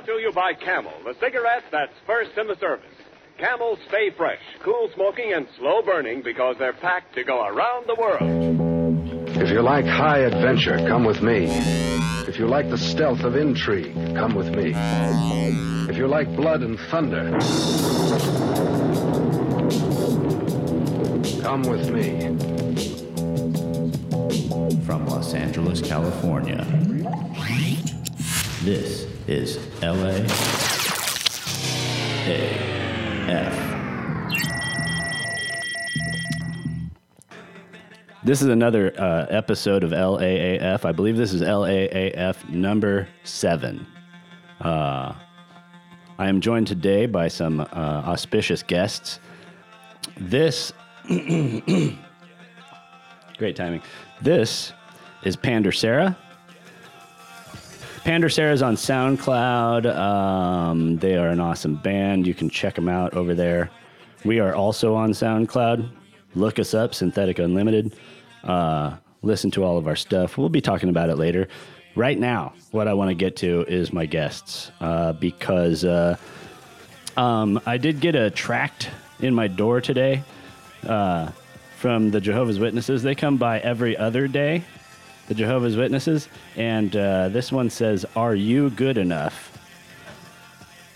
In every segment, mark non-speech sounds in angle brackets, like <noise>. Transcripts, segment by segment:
brought to you by Camel, the cigarette that's first in the service. Camel stay fresh, cool smoking, and slow burning because they're packed to go around the world. If you like high adventure, come with me. If you like the stealth of intrigue, come with me. If you like blood and thunder, come with me. From Los Angeles, California. This is LA AF. This is another uh, episode of LAAF. I believe this is LAAF number seven. Uh, I am joined today by some uh, auspicious guests. This, <clears throat> great timing. This is Pander Sera. Pander Sera's on SoundCloud. Um, they are an awesome band. You can check them out over there. We are also on SoundCloud. Look us up, Synthetic Unlimited. Uh, listen to all of our stuff. We'll be talking about it later. Right now, what I want to get to is my guests uh, because uh, um, I did get a tract in my door today uh, from the Jehovah's Witnesses. They come by every other day, the Jehovah's Witnesses, and uh, this one says, "Are you good enough?"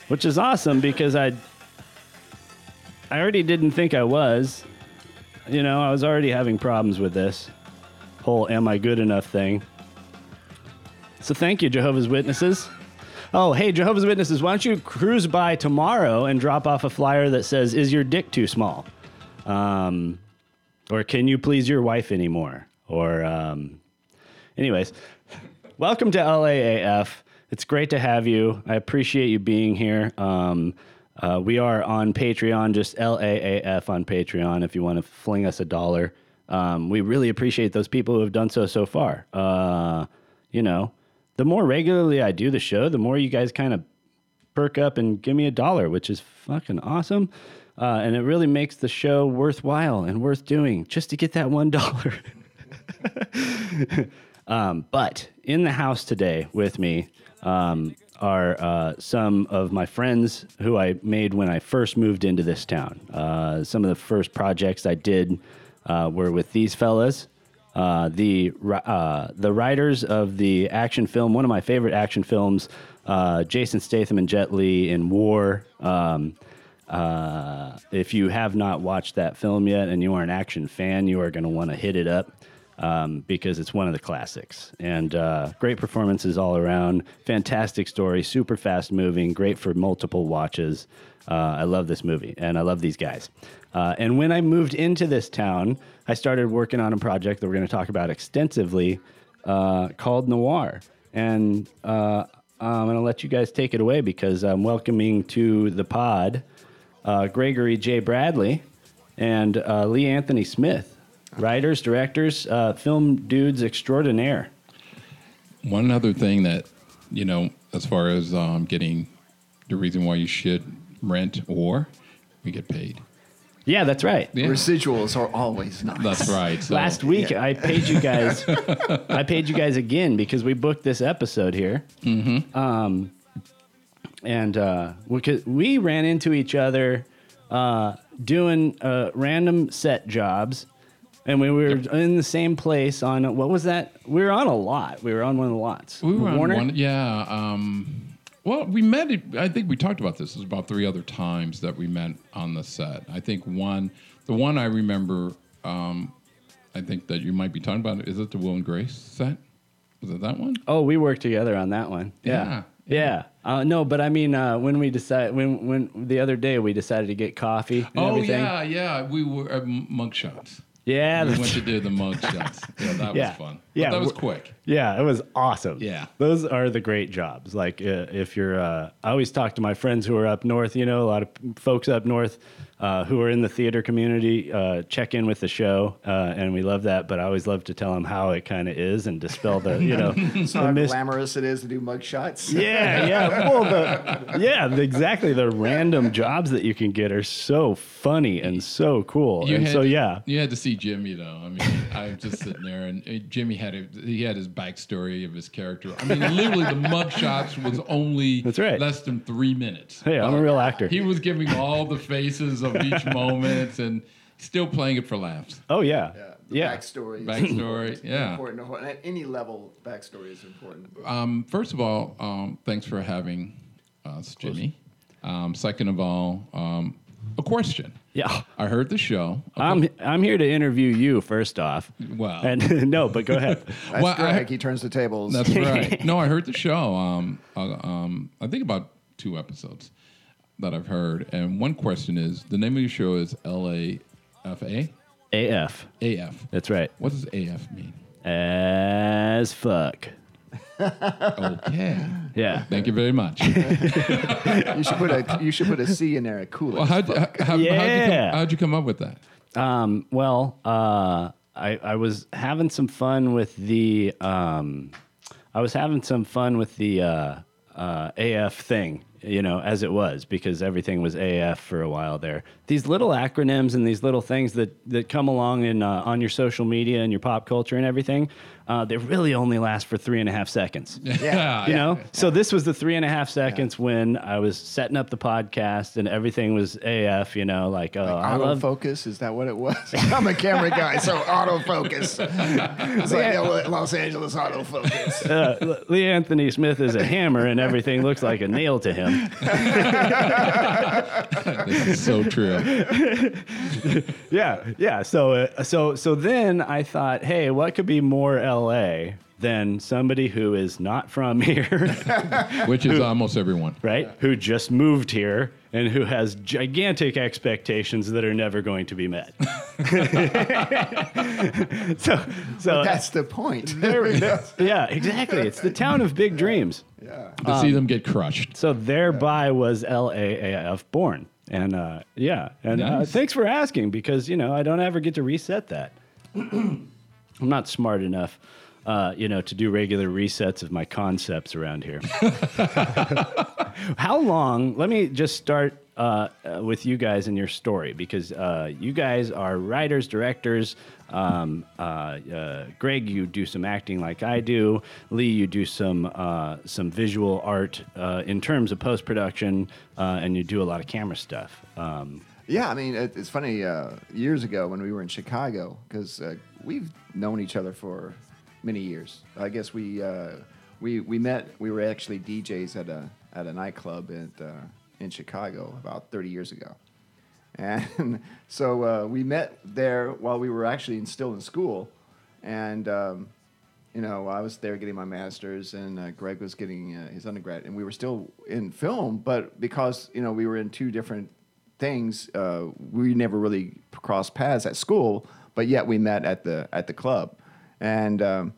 Which is awesome because I I already didn't think I was. You know, I was already having problems with this whole "Am I good enough?" thing. So thank you, Jehovah's Witnesses. Oh, hey, Jehovah's Witnesses, why don't you cruise by tomorrow and drop off a flyer that says, Is your dick too small? Um, or can you please your wife anymore? Or, um, anyways, welcome to LAAF. It's great to have you. I appreciate you being here. Um, uh, we are on Patreon, just LAAF on Patreon if you want to fling us a dollar. Um, we really appreciate those people who have done so so far. Uh, you know, the more regularly I do the show, the more you guys kind of perk up and give me a dollar, which is fucking awesome. Uh, and it really makes the show worthwhile and worth doing just to get that one <laughs> dollar. <laughs> um, but in the house today with me um, are uh, some of my friends who I made when I first moved into this town. Uh, some of the first projects I did uh, were with these fellas. Uh, the uh, the writers of the action film, one of my favorite action films, uh, Jason Statham and Jet Li in War. Um, if you have not watched that film yet and you are an action fan, you are going to want to hit it up um, because it's one of the classics. And uh, great performances all around. Fantastic story, super fast moving, great for multiple watches. Uh, I love this movie and I love these guys. Uh, and when I moved into this town, I started working on a project that we're going to talk about extensively uh, called Noir. And uh, I'm going to let you guys take it away because I'm welcoming to the pod uh, Gregory J. Bradley and Lee Anthony Smith, writers, directors, uh, film dudes extraordinaire. One other thing that, you know, as far as um, getting the reason why you should rent or we get paid. Yeah, that's right. Yeah. Residuals are always nice. That's right. So, Last week I paid you guys. <laughs> I paid you guys again because we booked this episode here. Mm-hmm. Um, and uh, we, could, we ran into each other uh, doing uh, random set jobs, and we were in the same place on what was that? We were on a lot. We were on one of the lots. we were Warner. on one. Yeah. Um, well, we met. I think we talked about this. There's about three other times that we met on the set. I think one, the one I remember. Um, I think that you might be talking about. Is it the Will and Grace set? Was it that one? Oh, we worked together on that one. Yeah. Yeah. Uh, no, but I mean, uh, when we decided, when when the other day we decided to get coffee and Oh everything. yeah, yeah. We were at mugshots. Yeah, We went to do the <laughs> mug shots. Yeah, that Yeah. was fun. Yeah, but that was quick. Yeah, it was awesome. Yeah. those are the great jobs. Like uh, if you're, uh, I always talk to my friends who are up north. You know, a lot of folks up north. Uh, who are in the theater community uh, check in with the show, uh, and we love that. But I always love to tell them how it kind of is and dispel the you know <laughs> So the how mis- glamorous it is to do mug shots. yeah, yeah. Well, the, yeah, the- exactly. The random jobs that you can get are so funny and so cool. You and so to, yeah, you had to see Jimmy though. I mean, <laughs> I was just sitting there, and uh, Jimmy had a, he had his backstory of his character. I mean, literally, the mug shots was only That's right. less than three minutes. Hey, I'm a real actor. He was giving all the faces of each moment, and still playing it for laughs. Oh yeah, Yeah, the yeah. backstory. is Backstory, yeah. Important. At any level, backstory is important. Um, first of all, um, thanks for having us, Jimmy. Um, second of all, um, a question. Yeah. I heard the show. I'm I'm here to interview you first off. Wow. And <laughs> no, but go ahead. <laughs> That's Well, I- he turns the tables. That's <laughs> right. No, I heard the show. Um, uh, um, I think about two episodes that I've heard, and one question is the name of your show is L A F A AF. A F. That's right. What does AF mean? As fuck. Okay. <laughs> Yeah. Thank you very much. <laughs> you should put a you should put a C in there. Cool. Well, how'd, how, how, how'd, you come, how'd you come up with that? Um, well, uh, I, I was having some fun with the um, I was having some fun with the uh, uh, AF thing, you know, as it was because everything was AF for a while there. These little acronyms and these little things that that come along in uh, on your social media and your pop culture and everything, uh, they really only last for three and a half seconds. <laughs> Yeah. You know, so this was the three and a half seconds when I was setting up the podcast and everything was AF. You know, like oh, I love Autofocus, is that what it was? <laughs> I'm a camera guy, so autofocus. <laughs> It's like L- Los Angeles autofocus. uh, Lee Anthony Smith is a hammer and everything looks like a nail to him. This is so true. Yeah, yeah. So, uh, so, so then I thought, hey, what could be more LA than somebody who is not from here, <laughs> Which is almost everyone. right? Who just moved here and who has gigantic expectations that are never going to be met. <laughs> <laughs> so, so That's the point. yeah, exactly. It's the town of big dreams. yeah. To see them get crushed. So thereby was LAAF born. And uh, yeah, and uh, thanks for asking because you know I don't ever get to reset that. <clears throat> I'm not smart enough, uh, you know, to do regular resets of my concepts around here. <laughs> How long? Let me just start uh, uh, with you guys and your story because uh, you guys are writers, directors. Um, uh, uh, Greg, you do some acting like I do. Lee, you do some some visual art in terms of post production, and you do a lot of camera stuff. Um, Yeah, I mean, it, it's funny. Uh, years ago, when we were in Chicago, because uh, we've known each other for many years. I guess we uh, we we met. We were actually DJs at a at a nightclub at, uh, in Chicago about 30 years ago, <laughs> and so uh, we met there while we were actually in, still in school, and. Um, you know, I was there getting my master's, and uh, Greg was getting uh, his undergrad, and we were still in film. But because you know we were in two different things, uh, we never really crossed paths at school. But yet we met at the at the club, and um,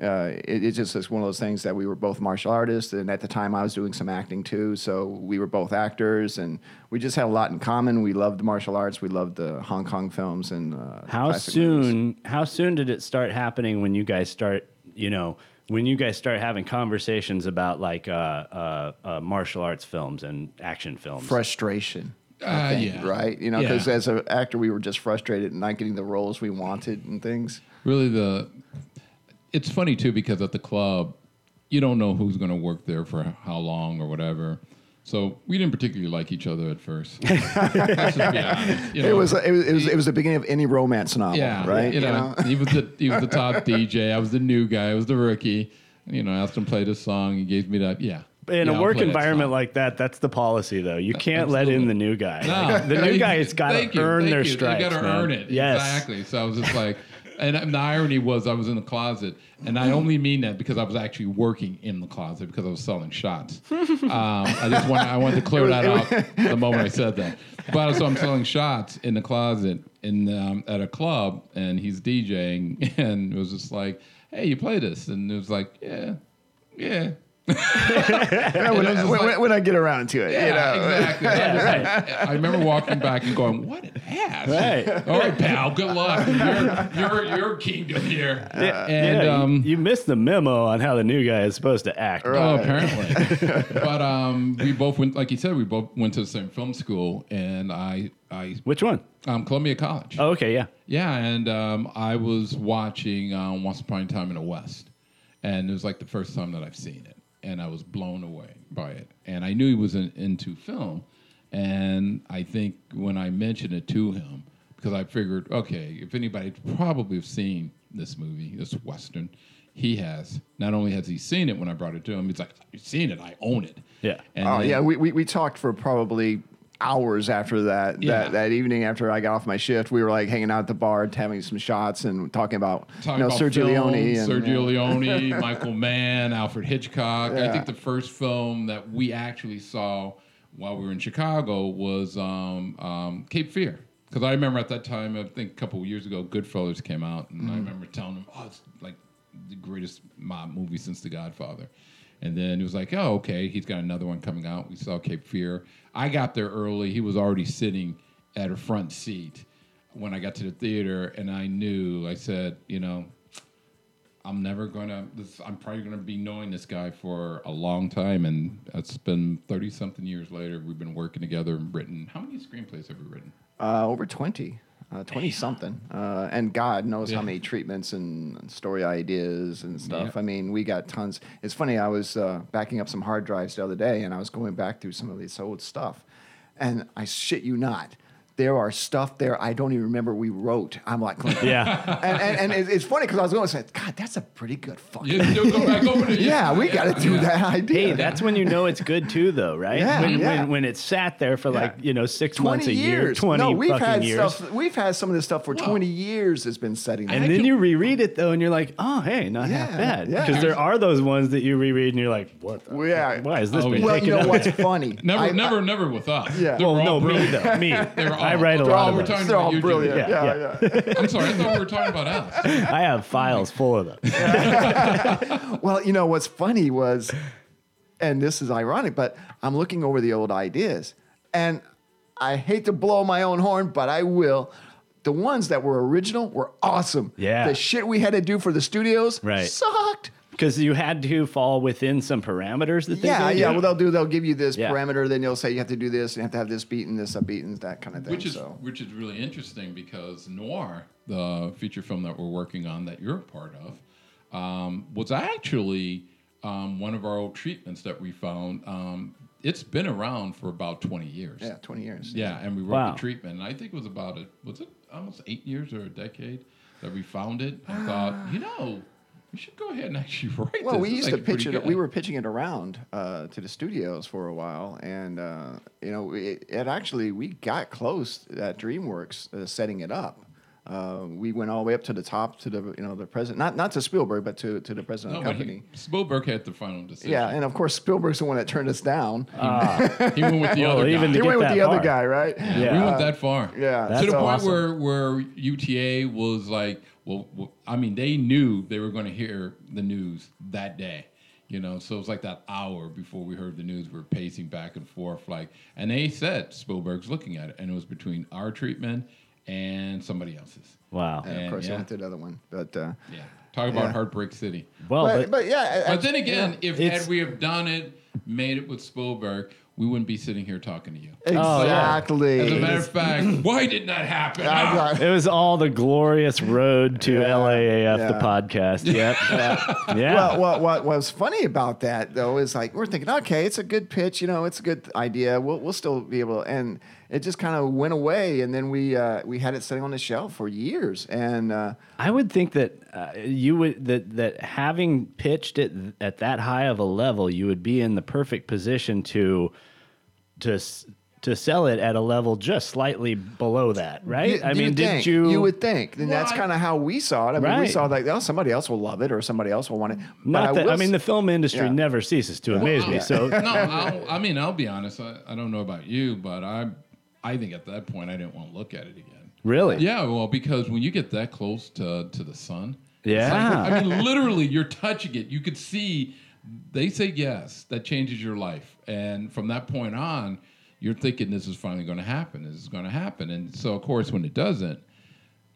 uh, it, it just is one of those things that we were both martial artists, and at the time I was doing some acting too. So we were both actors, and we just had a lot in common. We loved martial arts. We loved the Hong Kong films and uh, how classic movies. soon? How soon did it start happening when you guys start? You know, when you guys start having conversations about like uh, uh, uh, martial arts films and action films. frustration. Uh, think, yeah. Right? You know, because Yeah. as an actor, we were just frustrated and not getting the roles we wanted and things. Really, the it's funny too because at the club, you don't know who's going to work there for how long or whatever. So we didn't particularly like each other at first. <laughs> You It was, it was it was it was the beginning of any romance novel, yeah, right? You know, he was the he was the top <laughs> DJ. I was the new guy. I was the rookie. You know, I asked him to play this song. He gave me that. Yeah. In Yeah, a I'll work environment like that, that's the policy, though. You can't let in the new guy. No. Like, the new guy has got Thank to you, earn thank their you. stripes. They got to earn it. Yes. Exactly. So I was just like, and, and the irony was I was in the closet, and I only mean that because I was actually working in the closet because I was selling shots. <laughs> um, I just want I wanted to clear that out <laughs> the moment I said that. But so I'm selling shots in the closet in um, at a club, and he's DJing, <laughs> and it was just like, hey, you play this, and it was like, yeah, yeah. When, I, when, when I get around to it, you know. exactly. <laughs> I, just- I remember walking back and going, "What an ass!" Right. All right, pal. Good luck. You're you're, you're kingdom here. and yeah, you- um, you, missed the memo on how the new guy is supposed to act. Oh, apparently. but um, we both went, like you said, we both went to the same film school, and I, I, Which one? um, Columbia College. Oh, okay, yeah. Yeah, and um, I was watching um, Once Upon a Time in the West, and it was like the first time that I've seen it, and I was blown away by it. And I knew he was in, into film, and I think when I mentioned it to him, because I figured, okay, if anybody probably have seen this movie, this western, he has. Not only has he seen it when I brought it to him, he's like, "You've seen it, I own it." Yeah. And Oh then- yeah, we, we, we talked for probably hours after that, Yeah. that that evening after I got off my shift. We were like hanging out at the bar, having some shots, and talking about talking you know about Sergio film, Leone and Sergio Leone, <laughs> Michael Mann, Alfred Hitchcock. I think the first film that we actually saw while we were in Chicago was um, um, Cape Fear. Because I remember at that time, I think a couple of years ago, Goodfellas came out, and I remember telling him, "Oh, it's like the greatest mob movie since The Godfather." And then it was like, "Oh, okay, he's got another one coming out." We saw Cape Fear. I got there early. He was already sitting at a front seat when I got to the theater, and I knew. I said, "You know, I'm never gonna. This, I'm probably gonna be knowing this guy for a long time, and it's been thirty something years later. We've been working together and written. How many screenplays have we written? uh, over twenty. Uh, 20 something. Uh, and God knows Yeah. how many treatments and story ideas and stuff. Yeah. I mean, we got tons. It's funny, I was uh, backing up some hard drives the other day and I was going back through some of this old stuff. And I shit you not, there are stuff there I don't even remember we wrote. I'm like, Yeah. and, and, and it's funny because I was going to say, God, that's a pretty good fucking. You, you go back over to <laughs> Yeah, we got to do that idea. Hey, that's when you know it's good too, though, right? Yeah, when, yeah. When, when it's sat there for like you know six months a years. year, twenty no, we've fucking had years, stuff. We've had some of this stuff for 20 years. Has been setting. and I then you reread it though, and you're like, oh, hey, not half Yeah, bad. yeah. Because there are those ones that you reread, and you're like, what? The Well, yeah. fuck? Why is this Oh, been yeah. well, taken you know out? what's funny? Never, never, never with us. Yeah. Well, no, me though, me. They were all- I write a they're lot all- of we're those. talking They're about all you, brilliant. Jimmy. Yeah, Yeah, yeah. I'm sorry, I thought we were talking about us. <laughs> I have files full of them. <laughs> Well, you know what's funny was, and this is ironic, but I'm looking over the old ideas, and I hate to blow my own horn, but I will. The ones that were original were awesome. Yeah. The shit we had to do for the studios Right. sucked. Because you had to fall within some parameters that they Yeah, gave yeah. you. Well, they'll do. They'll give you this Yeah. parameter. Then you'll say you have to do this. You have to have this beat and this a beat and that kind of thing. Which is so. which is really interesting because Noir, the feature film that we're working on that you're a part of, um, was actually um, one of our old treatments that we found. Um, it's been around for about 20 years. Yeah, 20 years. Yeah, and we wrote Wow. the treatment. And I think it was about a was it almost eight years or a decade that we found it. I thought, you know, we should go ahead and actually <laughs> write Well, this. we It's used to pitch it. good. We were pitching it around uh, to the studios for a while, and uh, you know, it, it actually we got close at DreamWorks uh, setting it up. Uh, we went all the way up to the top to the you know the president, not not to Spielberg, but to to the president no, of the company. he, Spielberg had the final decision. yeah, and of course Spielberg's the one that turned us down. <laughs> he went with the <laughs> Well, other guy. even he went with that the other guy, right? Yeah, Yeah. we went that far. Yeah, That's to the point awesome. where where UTA was like, well, well, I mean, they knew they were going to hear the news that day. You know, so it was like that hour before we heard the news. we are pacing back and forth, like, and they said Spielberg's looking at it, and it was between our treatment and somebody else's. Wow. And of course, he yeah. went to the other one, but uh, Yeah, talk about Yeah. Heartbreak City. Well, but, but, but yeah. I- But then again, yeah. if It's- had we have done it, made it with Spielberg, we wouldn't be sitting here talking to you. Oh, yeah. exactly. As a matter of fact, why didn't that happen? I Ah! got- it was all the glorious road to LAAF, the yeah. podcast. Yep. yeah. <laughs> well, what, what was funny about that though is like we're thinking, okay, it's a good pitch, you know, it's a good idea. We'll we'll still be able, to, and it just kind of went away, and then we uh, we had it sitting on the shelf for years, and uh, I would think that uh, you would that that having pitched it at that high of a level, you would be in the perfect position to to to sell it at a level just slightly below that, right? you- I you'd mean, did think, you? You would think, and that's Well, I- kind of how we saw it. I mean, we saw like, oh, somebody else will love it, or somebody else will want it. But not that will I mean, the film industry Yeah. never ceases to amaze me. Well, So <laughs> no, I'll, I mean, I'll be honest. I, I don't know about you, but I, I think at that point I didn't want to look at it again. Really, Yeah, well, because when you get that close to to the sun, Yeah. like- I mean, literally, you're touching it. You could see they say yes, that changes your life, and from that point on, you're thinking this is finally going to happen. This is going to happen, and so of course when it doesn't,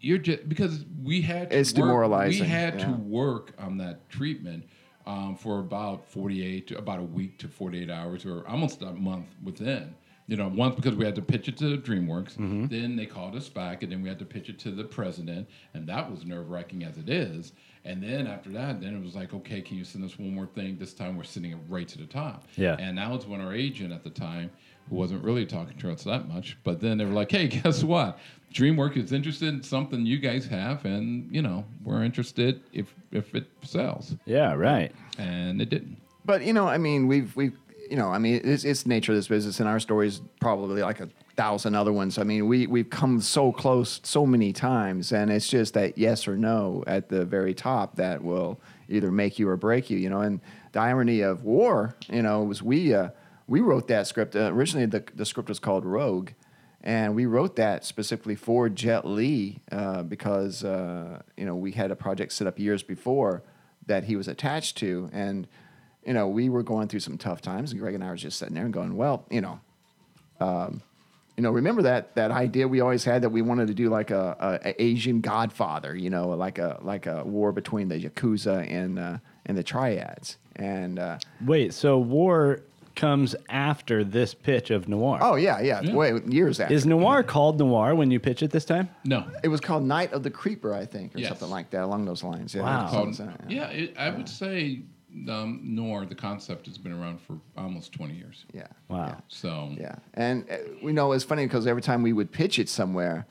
you're just because we had to It's work, demoralizing, We had to work on that treatment um, for about 48 to about a week to 48 hours or almost a month within. You know, once because we had to pitch it to DreamWorks, Mm-hmm. then they called us back, and then we had to pitch it to the president, and that was nerve wracking as it is. And then after that, then it was like, okay, can you send us one more thing? This time we're sending it right to the top. Yeah. And that was when our agent at the time, who wasn't really talking to us that much, but then they were like, hey, <laughs> guess what? DreamWorks is interested in something you guys have, and you know we're interested if if it sells, Yeah, right. and it didn't. But you know, I mean, we've we've you know, I mean, it's, it's nature of this business, and our story's probably like a thousand other ones. I mean, we we've come so close so many times, and it's just that yes or no at the very top that will either make you or break you. You know, and the irony of war, you know, was we uh, we wrote that script uh, originally. The the script was called Rogue. And we wrote that specifically for Jet Li uh, because uh, you know we had a project set up years before that he was attached to, and you know we were going through some tough times, and Greg and I were just sitting there and going, well, you know, um, you know, remember that that idea we always had that we wanted to do like a, a, a Asian Godfather, you know, like a like a war between the yakuza and uh, and the triads, and uh, Wait, so war comes after this pitch of noir. oh yeah, yeah, Yeah. wait years after. Is noir called noir when you pitch it this time? No, it was called Night of the Creeper, I think, or Yes. something like that, along those lines. Yeah, Wow. called, something- yeah, it, I would say um, Noir the concept has been around for almost twenty years. yeah. Wow. yeah. So Yeah, and uh, we know it's funny because every time we would pitch it somewhere,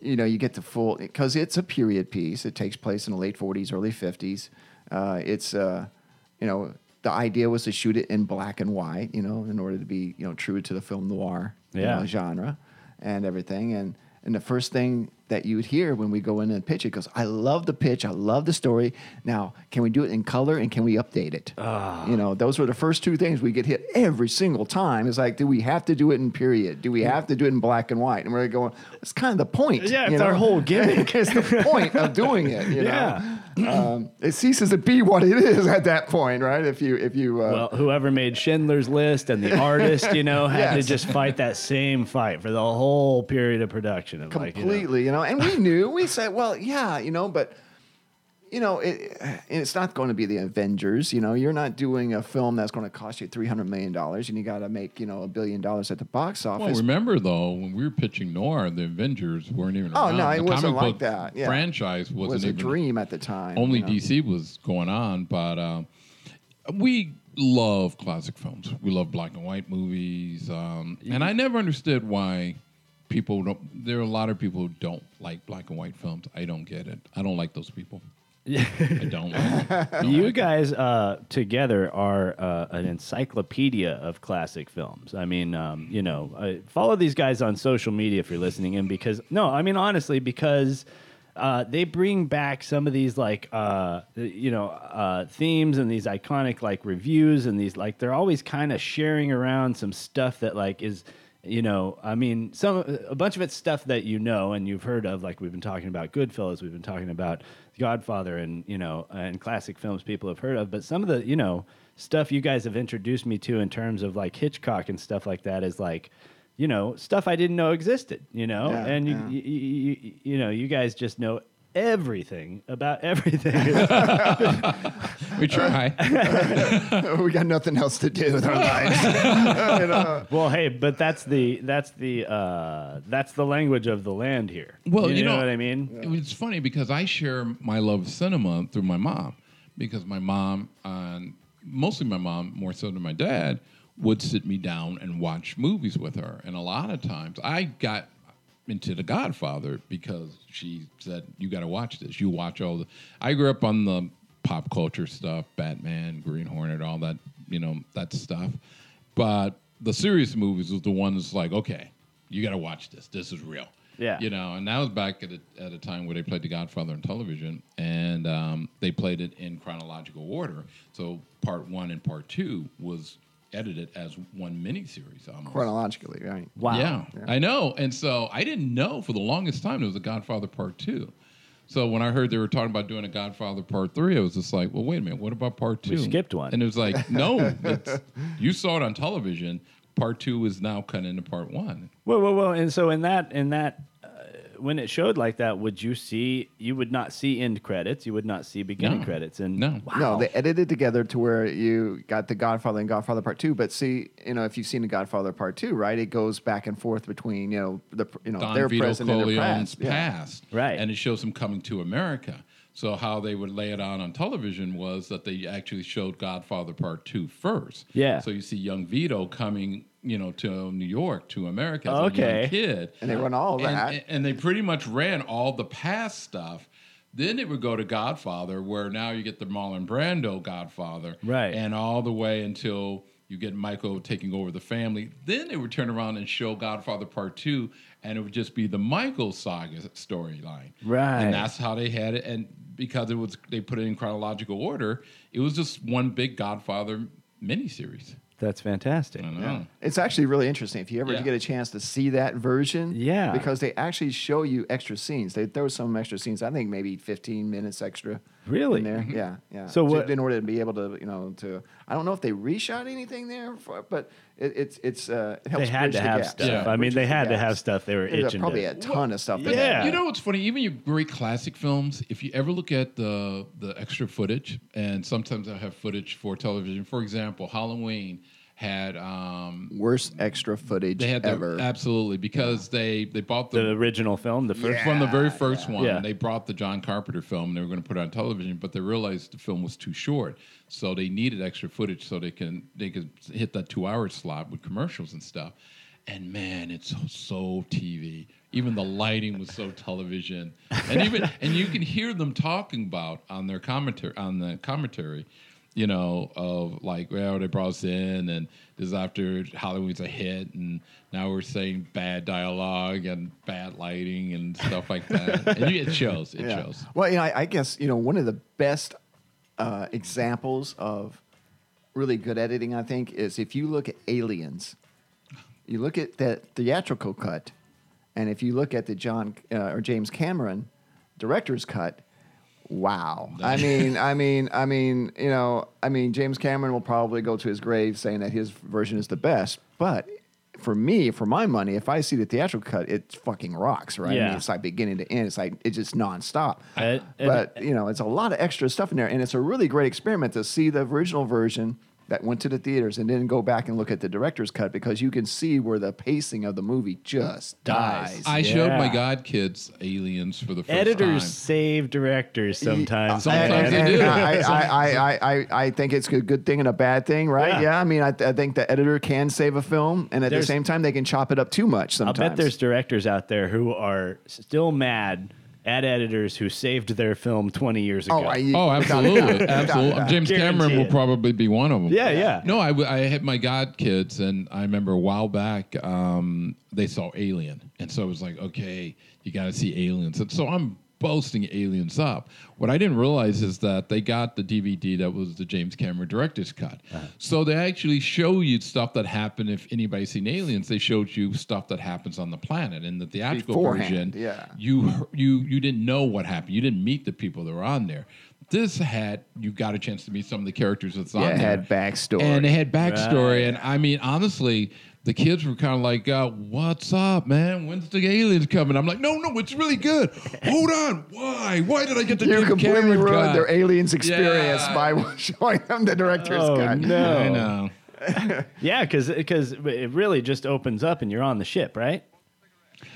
you know, you get the full because it's a period piece. It takes place in the late '40s, early '50s. Uh, it's, uh, you know, the idea was to shoot it in black and white, you know, in order to be, you know, true to the film noir you know, genre and everything. And and the first thing that you would hear when we go in and pitch it goes, "I love the pitch. I love the story. Now, can we do it in color and can we update it?" You know, those were the first two things we get hit every single time. It's like, do we have to do it in period? Do we have to do it in black and white? And we're going, it's kind of the point. Yeah, it's our whole <laughs> gimmick. it's the point of doing it. You Yeah. know? um, it ceases to be what it is at that point, right? If you if you uh, Well, whoever made Schindler's List and the <laughs> artist, you know, had Yes. to just fight that same fight for the whole period of production. Of like, you know, completely, know, and we knew. We said, well, yeah, you know, but you know, it, and it's not going to be the Avengers. You know, you're not doing a film that's going to cost you three hundred million dollars, and you got to make you know a billion dollars at the box office. Well, remember though, when we were pitching Noir, the Avengers weren't even Oh, around. no, it the wasn't comic like book that, yeah. franchise wasn't was a even dream at the time. only you know? DC was going on, but um, we love classic films. We love black and white movies, um, and I never understood why people don't. There are a lot of people who don't like black and white films. I don't get it. I don't like those people. I don't. Like them. <laughs> Don't You like guys uh, together are uh, an encyclopedia of classic films. I mean, um, you know, uh, follow these guys on social media if you're listening in because, no, I mean, honestly, because uh, they bring back some of these, like, uh, you know, uh, themes and these iconic, like, reviews and these, like, they're always kind of sharing around some stuff that, like, is you know, I mean, some a bunch of it's stuff that you know and you've heard of. Like we've been talking about Goodfellas, we've been talking about Godfather, and you know, and classic films people have heard of. But some of the you know stuff you guys have introduced me to in terms of like Hitchcock and stuff like that is like, you know, stuff I didn't know existed. You know, Yeah, and you, yeah. you, you, you you know, you guys just know everything about everything. <laughs> We try. <laughs> we got nothing else to do with our lives. <laughs> You know? well, hey, but that's the that's the uh, that's the language of the land here. Well, you, you know, know- what I mean. It's funny because I share my love of cinema through my mom, because my mom, and mostly my mom, more so than my dad, would sit me down and watch movies with her. And a lot of times, I got into The Godfather because she said, "You got to watch this. You watch all the." I grew up on the pop culture stuff, Batman, Green Hornet, all that, you know, that stuff. But the serious movies was the ones like, okay, you got to watch this. This is real. Yeah. You know, and that was back at a, at a time where they played The Godfather on television, and um, they played it in chronological order. So part one and part two was edited as one miniseries almost. Chronologically, right? Wow. Yeah, I know. And so I didn't know for the longest time it was a Godfather Part Two. So when I heard they were talking about doing a Godfather Part Three, I was just like, well, wait a minute, what about Part Two? We skipped one. and it was like, no, <laughs> it's, you saw it on television. Part Two is now cut into Part One. Whoa, whoa, whoa! And so in that, in that, when it showed like that, would you see? You would not see end credits. You would not see beginning No. credits. And No. wow. No, they edited together to where you got the Godfather and Godfather Part Two. But see, you know, if you've seen the Godfather Part Two, right, it goes back and forth between you know the you know Don their Vito present and their Corleone's past. Yeah. past, Right. And it shows him coming to America. So how they would lay it on on television was that they actually showed Godfather Part Two first. Yeah. So you see young Vito coming, you know, to New York to America as a Okay. young kid, And they run all and, that. and they pretty much ran all the past stuff. Then it would go to Godfather, where now you get the Marlon Brando Godfather, Right. And all the way until you get Michael taking over the family. Then they would turn around and show Godfather Part Two, and it would just be the Michael saga storyline, Right. And that's how they had it. And because it was, they put it in chronological order. It was just one big Godfather miniseries. That's fantastic. I know. It's actually really interesting if you ever Yeah. get a chance to see that version. Yeah. Because they actually show you extra scenes. They throw some extra scenes. I think maybe 15 minutes extra. Really? In there. Mm-hmm. Yeah. Yeah. So what- In order to be able to, you know, to I don't know if they reshot anything there, for, but it, it's it's uh, it helps. They had to the have gaps. stuff. Yeah. I mean, Bridges they the had to have stuff. They were There's itching. probably to, a ton of stuff. Yeah. They. You know what's funny? Even your great classic films, if you ever look at the the extra footage, and sometimes I have footage for television. For example, Halloween had um, Worst extra footage they had the, ever. absolutely because they they bought the the. original film, the first from the very first one, Yeah. they brought the John Carpenter film. and They were going to put it on television, but they realized the film was too short, so they needed extra footage so they can they could hit that two hour slot with commercials and stuff. And man, it's so, so TV. Even the lighting was so television, and even and you can hear them talking about on their commentary on the commentary, you know, of like, well, they brought us in, and this is after Halloween's a hit, and now we're saying bad dialogue and bad lighting and stuff like that. <laughs> and you, it shows. It Yeah. shows. Well, you know, I, I guess you know one of the best uh, examples of really good editing, I think, is if you look at Aliens, you look at that theatrical cut, and if you look at the John uh, or James Cameron director's cut. Wow. <laughs> I mean, I mean, I mean, you know, I mean, James Cameron will probably go to his grave saying that his version is the best. But for me, for my money, if I see the theatrical cut, it fucking rocks, right? I Yeah. mean, it's like beginning to end. It's like it's just nonstop. I- but you know, it's a lot of extra stuff in there, and it's a really great experiment to see the original version that went to the theaters and then go back and look at the director's cut because you can see where the pacing of the movie just dies. I showed my god kids Aliens for the first Editors time. Editors save directors sometimes. Uh, sometimes and, they and do. I, I, I, I, I, I think it's a good thing and a bad thing, right? Yeah. Yeah. I mean, I, I think the editor can save a film, and at There's- the same time, they can chop it up too much sometimes. I'll bet there's directors out there who are still mad at editors who saved their film 20 years ago. Oh, I, Oh, absolutely, absolutely. James Guarantee Cameron will probably be one of them. Yeah, yeah. No, I had my god kids, and I remember a while back um, they saw Alien, and so it was like, okay, you got to see Aliens, and so I'm boasting Aliens up. What I didn't realize is that they got the DVD that was the James Cameron director's cut, Uh-huh. so they actually show you stuff that happened. If anybody's seen Aliens, they showed you stuff that happens on the planet. In the theatrical Beforehand, version, yeah. you you you didn't know what happened. You didn't meet the people that were on there. This had you got a chance to meet some of the characters that's Yeah, on it there. had backstory. and they had backstory. Right. And I mean, honestly, the kids were kind of like, uh, "What's up, man? When's the aliens coming?" I'm like, "No, no, it's really good. Hold on, why? Why did I get the you James completely Cameron ruined cut? their aliens experience Yeah. by <laughs> showing them the director's Oh, cut. no. I know. <laughs> Yeah, because it really just opens up and you're on the ship, right?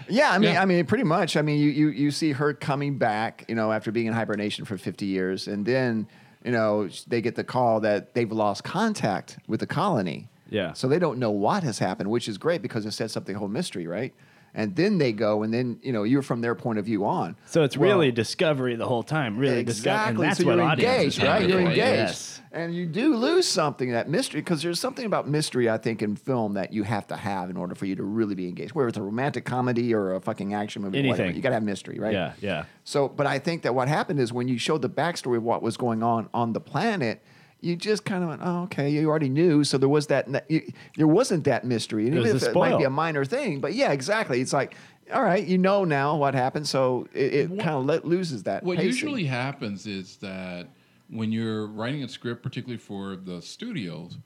Yeah, I mean, Yeah. I mean, pretty much. I mean, you, you you see her coming back, you know, after being in hibernation for 50 years, and then, you know, they get the call that they've lost contact with the colony. Yeah. So they don't know what has happened, which is great because it sets up the whole mystery, right? And then they go, and then you know, you're from their point of view on. So it's Well, really discovery the whole time. Really discovery. And Exactly. that's so what you're engaged, right? You're engaged. Yes. And you do lose something, that mystery, because there's something about mystery, I think, in film that you have to have in order for you to really be engaged. Whether it's a romantic comedy or a fucking action movie, whatever, Anything. you got to have mystery, right? Yeah, yeah. So, but I think that what happened is when you showed the backstory of what was going on on the planet, you just kind of went, oh, okay, you already knew. So there was that, you, there wasn't that mystery. And It was even the if it might be a minor thing, but yeah, exactly. It's like, all right, you know now what happened. So it, it kind of let, loses that. What pacing. usually happens is that when you're writing a script, particularly for the studios,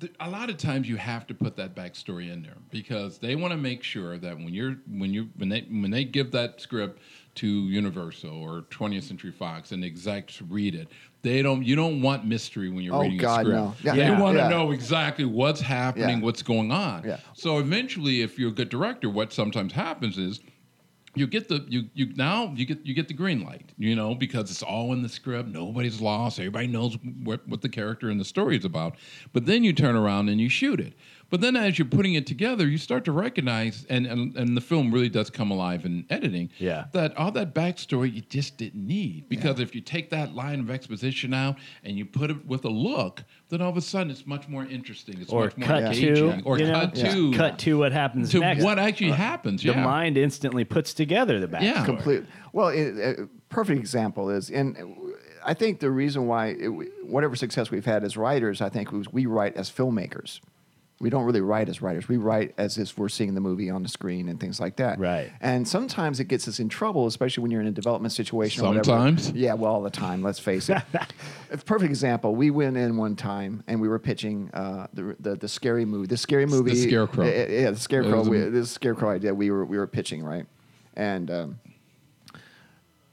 th- a lot of times you have to put that backstory in there because they want to make sure that when you're when you when they when they give that script to Universal or 20th Century Fox and the execs read it, they don't you don't want mystery when you're Oh, reading God, a script. no. Yeah. Yeah. You want to Yeah. know exactly what's happening, Yeah. what's going on. Yeah. So eventually, if you're a good director, what sometimes happens is you get the you you now you get you get the green light, you know, because it's all in the script. Nobody's lost. Everybody knows what what the character and the story is about. But then you turn around and you shoot it. But then as you're putting it together, you start to recognize, and and, and the film really does come alive in editing. Yeah. That all that backstory you just didn't need because if you take that line of exposition out and you put it with a look, then all of a sudden it's much more interesting. It's Or much more cut to, engaging. or you know, cut to cut to what happens to next. what actually uh, happens. the mind instantly puts together the backstory. Yeah. Complete. Well, it, a perfect example is, and I think the reason why it, whatever success we've had as writers, I think was we write as filmmakers. We don't really write as writers. We write as if we're seeing the movie on the screen and things like that. Right. And sometimes it gets us in trouble, especially when you're in a development situation. Or Sometimes. whatever. Yeah. Well, all the time. Let's face it. <laughs> a perfect example. We went in one time and we were pitching uh, the, the the scary movie. The scary movie. The Scarecrow. Uh, Yeah, the scarecrow. We- this scarecrow idea. We were we were pitching right, and. Um,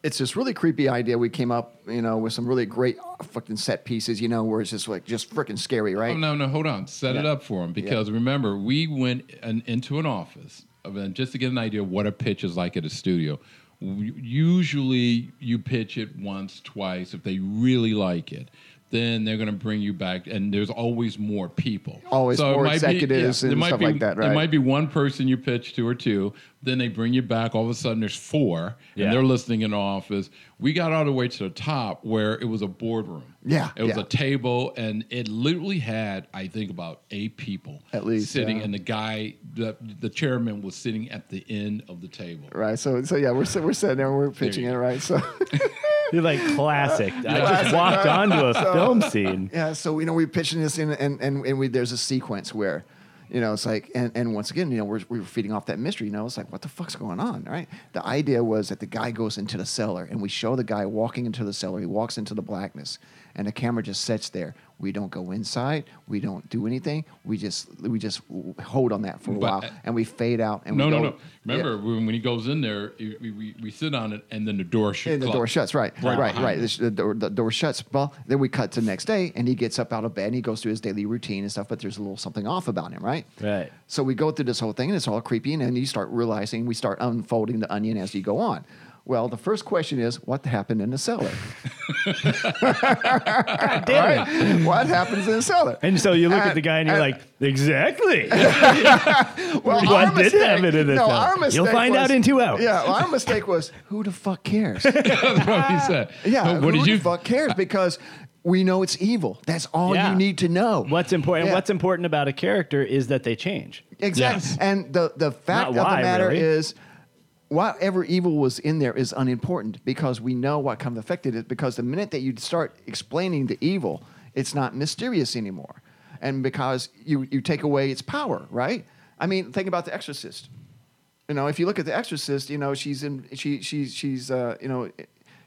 it's this really creepy idea we came up, you know, with some really great uh, fucking set pieces, you know, where it's just like just freaking scary, right? Oh no, no, hold on. Set it up for him because remember we went an, into an office of- and just to get an idea of what a pitch is like at a studio. Usually, you pitch it once, twice. If they really like it, then they're going to bring you back, and there's always more people. Always it more might be- executives and might stuff be- like that, There right? might be one person you pitch to or two. Then they bring you back. All of a sudden, there's four, Yeah. and they're listening in the office. We got all the way to the top where it was a boardroom. Yeah, it was yeah. a table, and it literally had, I think, about eight people At least, sitting, yeah. and the guy, the, the chairman, was sitting at the end of the table. Right. So, so yeah, we're we're sitting there, and we're pitching you it, right? So, <laughs> You're like classic. <laughs> I just walked onto a film scene. yeah. So you know, we're pitching this in, and and and we, there's a sequence where. You know, it's like, and, and once again, you know, we're, we were feeding off that mystery. You know, it's like, what the fuck's going on, right? The idea was that the guy goes into the cellar, and we show the guy walking into the cellar. He walks into the blackness, and the camera just sits there. We don't go inside. We don't do anything. We just we just hold on that for a But, while, and we fade out. And No, we no, go, no. Remember when, when he goes in there, we, we, we sit on it, and then the door Yeah, shuts. the door shuts. Right, Right right, right. The, the, door, the door shuts. Well, then we cut to the next day, and he gets up out of bed, and he goes through his daily routine and stuff. But there's a little something off about him, right? Right. So we go through this whole thing, and it's all creepy, and then you start realizing we start unfolding the onion as you go on. Well, the first question is, what happened in the cellar? Damn Right? What happens in the cellar? And so you look at uh, the guy and you're and- like, exactly. <laughs> well, what did mistake- happen in this no, cellar? our You'll mistake find out in two hours. Yeah, well, our mistake was, who the fuck cares? <laughs> That's what he said. Yeah, But what who did you? the fuck cares? Because we know it's evil. That's all Yeah. you need to know. What's important? Yeah. What's important about a character is that they change. Exactly. Yes. And the the fact Not of why, the matter really. is, whatever evil was in there is unimportant because we know what kind of affected it. Because the minute that you start explaining the evil, it's not mysterious anymore, and because you you take away its power, right? I mean, think about The Exorcist. You know, if you look at The Exorcist, you know she's in she she she's uh, you know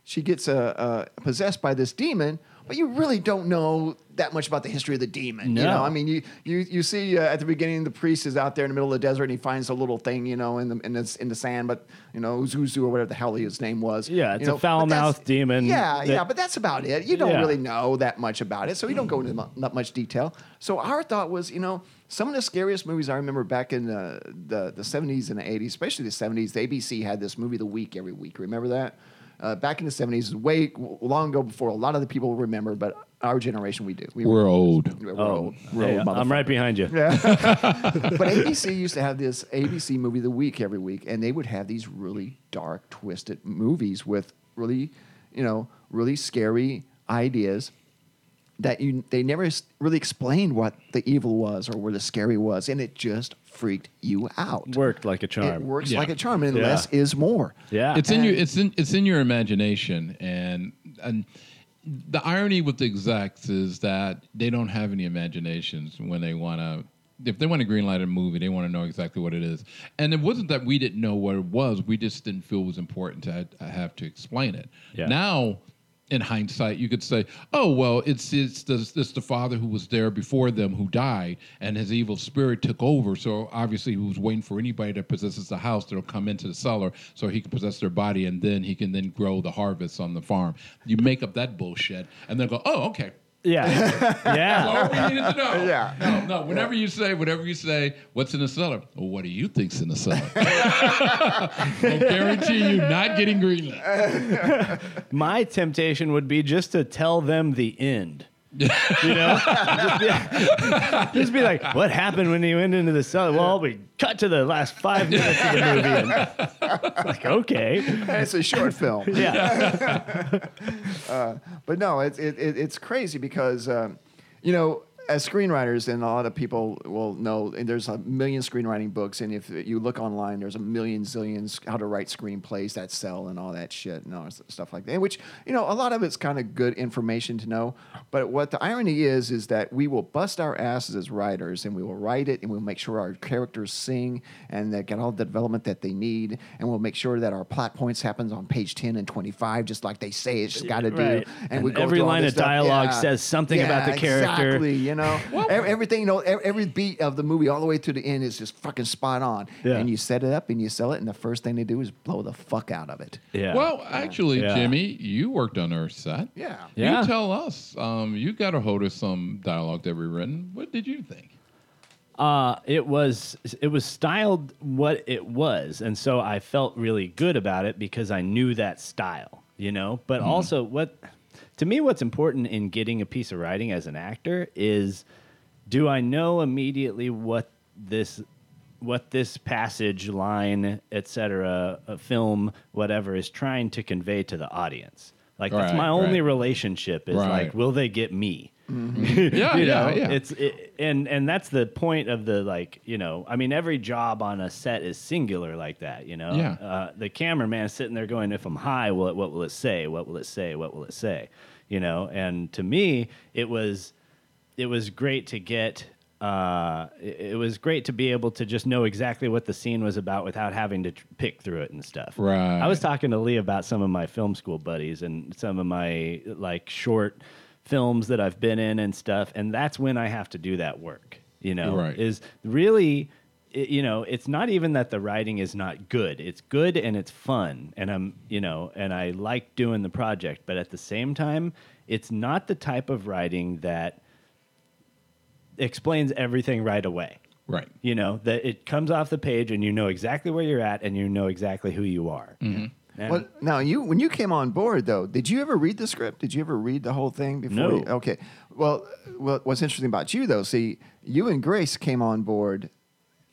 she gets uh, uh, possessed by this demon, but you really don't know that much about the history of the demon. You know, I mean, you you you see uh, at the beginning the priest is out there in the middle of the desert and he finds a little thing, you know, in the in the, in the sand, but you know, Zuzu or whatever the hell his name was. Yeah, it's you a know, but foul-mouthed demon Yeah, that- yeah, but that's about it. You don't Yeah. really know that much about it, so you don't go into not much detail. So our thought was, you know, some of the scariest movies I remember back in the the, the 70s and the 80s, especially the 70s, the ABC had this movie the week every week. Remember that? Uh, back in the 70s, way long ago before a lot of the people remember, but our generation we do. We We're old. We're Oh, old. We're hey, old I'm right behind you. <laughs> but ABC used to have this ABC movie of the week every week, and they would have these really dark, twisted movies with really, you know, really scary ideas that you they never really explained what the evil was or where the scary was, and it just freaked you out. Worked like a charm. It works Yeah. like a charm, and Yeah. less is more. Yeah. It's in your it's in it's in your imagination and and the irony with the execs is that they don't have any imaginations when they want to. If they want to greenlight a movie, they want to know exactly what it is. And it wasn't that we didn't know what it was; we just didn't feel it was important to have to explain it. Yeah. Now, in hindsight, you could say, "Oh, well, it's it's the, it's the father who was there before them who died, and his evil spirit took over. So obviously, he was waiting for anybody that possesses the house that'll come into the cellar, so he can possess their body, and then he can then grow the harvest on the farm. You make up that bullshit, and then go, "Oh, okay." Yeah. <laughs> yeah. All we needed to know. <laughs> Yeah. No, no. Whenever you say, whatever you say, what's in the cellar? Well, what do you think's in the cellar? <laughs> I guarantee you, not getting greenlit. My temptation would be just to tell them the end. You know, just be, <laughs> just be like, "What happened when you went into the cellar?" Well, we cut to the last five minutes of the movie, and like, okay, it's a short film. <laughs> yeah, <laughs> but no, it's it, it, it's crazy because um, you know as screenwriters, and a lot of people will know, and there's a million screenwriting books, and if you look online, there's a million zillions how to write screenplays that sell and all that shit and all that stuff like that. Which you know, a lot of it's kind of good information to know. But what the irony is, is that we will bust our asses as writers, and we will write it, and we'll make sure our characters sing and they get all the development that they need, and we'll make sure that our plot points happens on page ten and twenty five, just like they say it's got to do. Right. And, And we go every line of dialogue Yeah. says something about the character. Exactly, you know, <laughs> Ev- everything, you know, ev- every beat of the movie all the way to the end is just fucking spot on. Yeah. And you set it up and you sell it, and the first thing they do is blow the fuck out of it. yeah. Well, actually, Yeah. Jimmy, you worked on our set. Yeah. Yeah. You tell us. Um, you got a hold of some dialogue that we written. What did you think? Uh, it was it was styled what it was, and so I felt really good about it because I knew that style, you know. But also, what to me, what's important in getting a piece of writing as an actor is, do I know immediately what this what this passage, line, etc., a uh, film, whatever, is trying to convey to the audience? Like that's Right, my only right. relationship is Right. like, will they get me? <laughs> Yeah, you yeah, know, yeah. it's it, and and that's the point of the like you know I mean every job on a set is singular like that you know Yeah. uh, the cameraman is sitting there going if I'm high what what will it say what will it say what will it say you know and to me it was it was great to get uh, it, it was great to be able to just know exactly what the scene was about without having to tr- pick through it and stuff. Right. I was talking to Lee about some of my film school buddies and some of my like short films that I've been in and stuff, and that's when I have to do that work. You know, Right. is really. it- you know, it's not even that the writing is not good. It's good and it's fun, and I'm, you know, and I like doing the project. But at the same time, it's not the type of writing that explains everything right away. Right. You know, that it comes off the page and you know exactly where you're at and you know exactly who you are. Mm-hmm. And- Well, now you when you came on board though, did you ever read the script? Did you ever read the whole thing before? No. You, okay. Well, well, what's interesting about you though, see, you and Grace came on board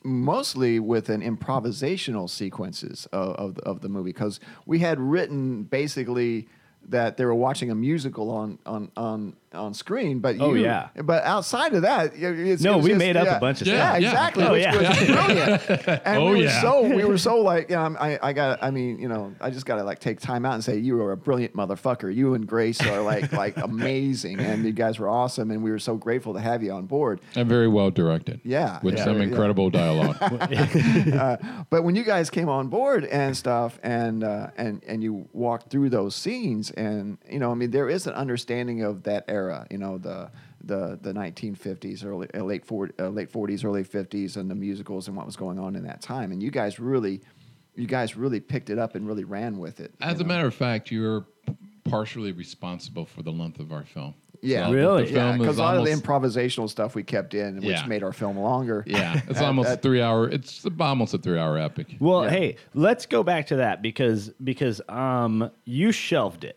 mostly with an improvisational sequences of of, of the movie because we had written basically that they were watching a musical on on on on screen, but you, Oh, yeah. but outside of that, it- it's, No, it we just- made up a bunch of yeah, stuff. Yeah, exactly, Oh, which yeah. was <laughs> brilliant. And Oh, we were yeah. so we were so like, um, I I got I mean, you know, I just got to like take time out and say you are a brilliant motherfucker. You and Grace are like <laughs> like amazing, and you guys were awesome, and we were so grateful to have you on board. And very well directed. Yeah, With yeah, some yeah. incredible dialogue. <laughs> But when you guys came on board and stuff, and uh, and and you walked through those scenes, and you know, I mean, there is an understanding of that era. You know, the the the 1950s, early uh, late 40, uh, late 40s, early 50s, and the musicals and what was going on in that time. And you guys really, you guys really picked it up and really ran with it. As you a know? matter of fact, you're partially responsible for the length of our film. Yeah. the- Really? The yeah, film because a lot almost, of the improvisational stuff we kept in, which Yeah. made our film longer. Yeah, <laughs> it's almost a three hour. It's almost a three hour epic. Well, Yeah. hey, let's go back to that because because um you shelved it.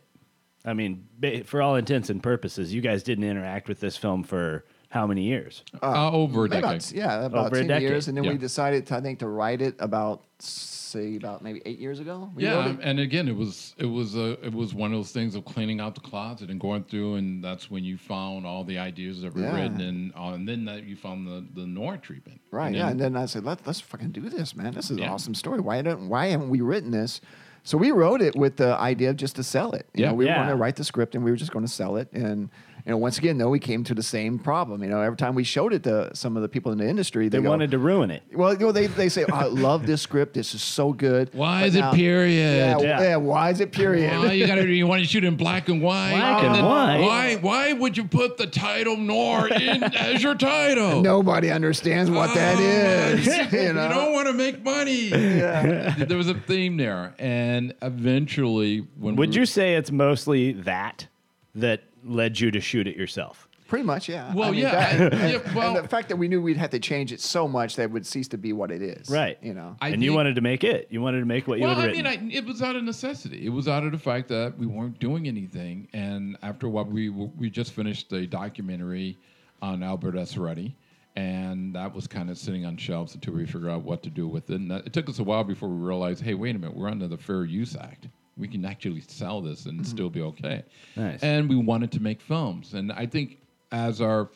I mean, for all intents and purposes, you guys didn't interact with this film for how many years? Uh, over a Maybe decade. About, yeah, about Over a 10 decade. years. And then we decided, to, I think, to write it about, say, about maybe eight years ago. We yeah, it. and again, it was it was a it was one of those things of cleaning out the closet and going through, and that's when you found all the ideas that were Yeah. written, and uh, and then that you found the the noir treatment. Right, And yeah. then- And then I said, Let, let's fucking do this, man. This is an awesome story. Why don't why haven't we written this So we wrote it with the idea of just to sell it. You Yeah. know, we Yeah. were going to write the script and we were just going to sell it. And you know, once again, though, we came to the same problem. You know, every time we showed it to some of the people in the industry, They they, go, wanted to ruin it. Well, you know, they, they say, oh, I love this script. This is so good. Why But is it period? Yeah, Yeah. yeah. Why is it period? Why you gotta you want to shoot in black and white? Black and then white? Why why would you put the title Noir in <laughs> as your title? Nobody understands what that Oh, is. <laughs> You You don't want to make money. Yeah. there was a theme there, and eventually, when Would we, you say it's mostly that that led you to shoot it yourself? Pretty much, yeah. Well, I mean, yeah, that- and- and, yeah, well- <laughs> and the fact that we knew we'd have to change it so much that it would cease to be what it is. Right. You know. I and you wanted to make it. You wanted to make what you Well, had I written. mean, I, it was out of necessity. It was out of the fact that we weren't doing anything, and after what we we just finished a documentary on Albert Esseretti, and that was kind of sitting on shelves until we figured out what to do with it. And that, it took us a while before we realized, hey, wait a minute, we're under the Fair Use Act. We can actually sell this and mm-hmm. still be okay. Nice. And we wanted to make films, and I think as our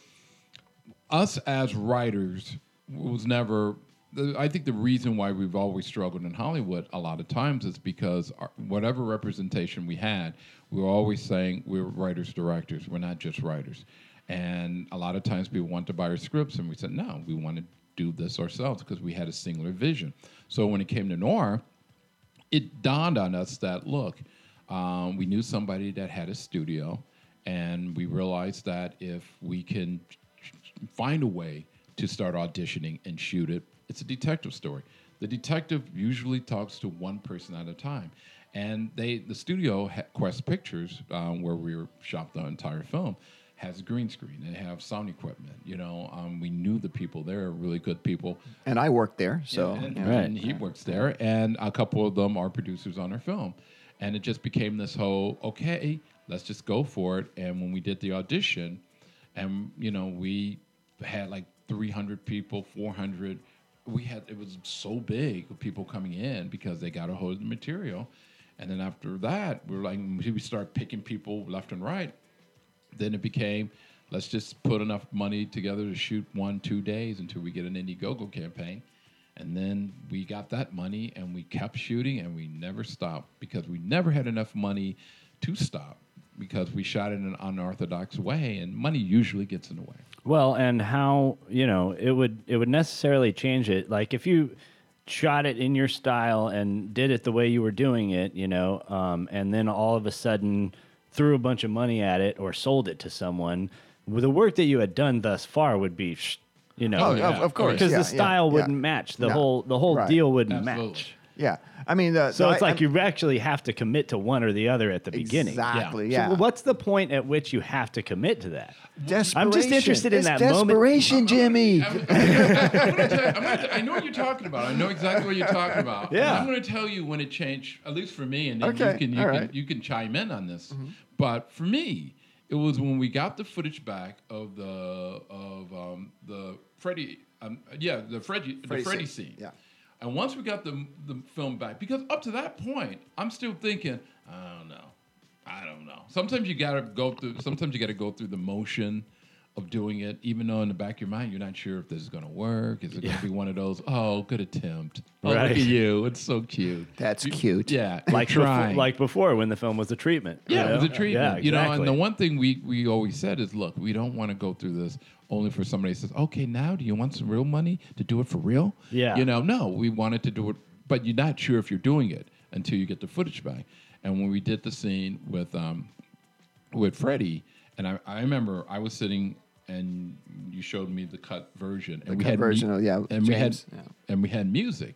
us as writers was never I think the reason why we've always struggled in Hollywood a lot of times is because our, whatever representation we had, we were always saying we're writers directors. We're not just writers. And a lot of times people want to buy our scripts, and we said no, we want to do this ourselves because we had a singular vision. So when it came to noir, it dawned on us that look, um, we knew somebody that had a studio, and we realized that if we can find a way to start auditioning and shoot it, it's a detective story. The detective usually talks to one person at a time, and they the studio Quest Pictures, um, where we shot the entire film. Has a green screen. They have sound equipment. You know, um, we knew the people there, are really good people. and I worked there, so Yeah, and, you know. Right. and he works there, and a couple of them are producers on our film, and it just became this whole okay, let's just go for it. And when we did the audition, and you know we had like 300 people, 400. We had it was so big of people coming in because they got a hold of the material, and then after that, we were like we start picking people left and right then it became let's just put enough money together to shoot one two days until we get an indiegogo campaign and then we got that money and we kept shooting and we never stopped because we never had enough money to stop because we shot in an unorthodox way and money usually gets in the way Well, and how you know it would it would necessarily change it. Like if you shot it in your style and did it the way you were doing it, you know, um, and then all of a sudden threw a bunch of money at it or sold it to someone, well, the work that you had done thus far would be, sh- you know, Oh, yeah. of, of course. because yeah, the style yeah, wouldn't yeah. match the No. whole the whole Right. deal wouldn't Absolutely. match. Yeah. I mean, the, So the- it's I- like you actually have to commit to one or the other at the beginning. Exactly. So Yeah. what's the point at which you have to commit to that? Desperation. I'm just interested in It's that moment. desperation, Jimmy. I'm, I'm gonna you, gonna t- I know what you're talking about. I know exactly what you're talking about. And Yeah. I'm going to tell you when it changed, at least for me, and then Okay, you can you all can right. Mm-hmm. you can chime in on this. But for me, it was when we got the footage back of the of um, the Freddie, um, yeah, the Freddie the Freddie Freddie scene, scene. yeah. And once we got the the film back, because up to that point, I'm still thinking, I don't know, I don't know. Sometimes you gotta go through. Sometimes you gotta go through the motion of doing it, even though in the back of your mind you're not sure if this is gonna work. Is it gonna be one of those? Oh, good attempt. Oh, Right. look at you. It's so cute. That's You- cute. Yeah, like before, trying. like before when the film was a treatment. you Yeah, it was a treatment. Yeah, exactly. You know, and the one thing we, we always said is, look, we don't want to go through this only for somebody says, okay, now do you want some real money to do it for real? Yeah. You know, no, we wanted to do it, but you're not sure if you're doing it until you get the footage back. And when we did the scene with um, with Freddie, and I, I remember I was sitting and you showed me the cut version, and we cut had version of- yeah, and we had yeah. and we had music.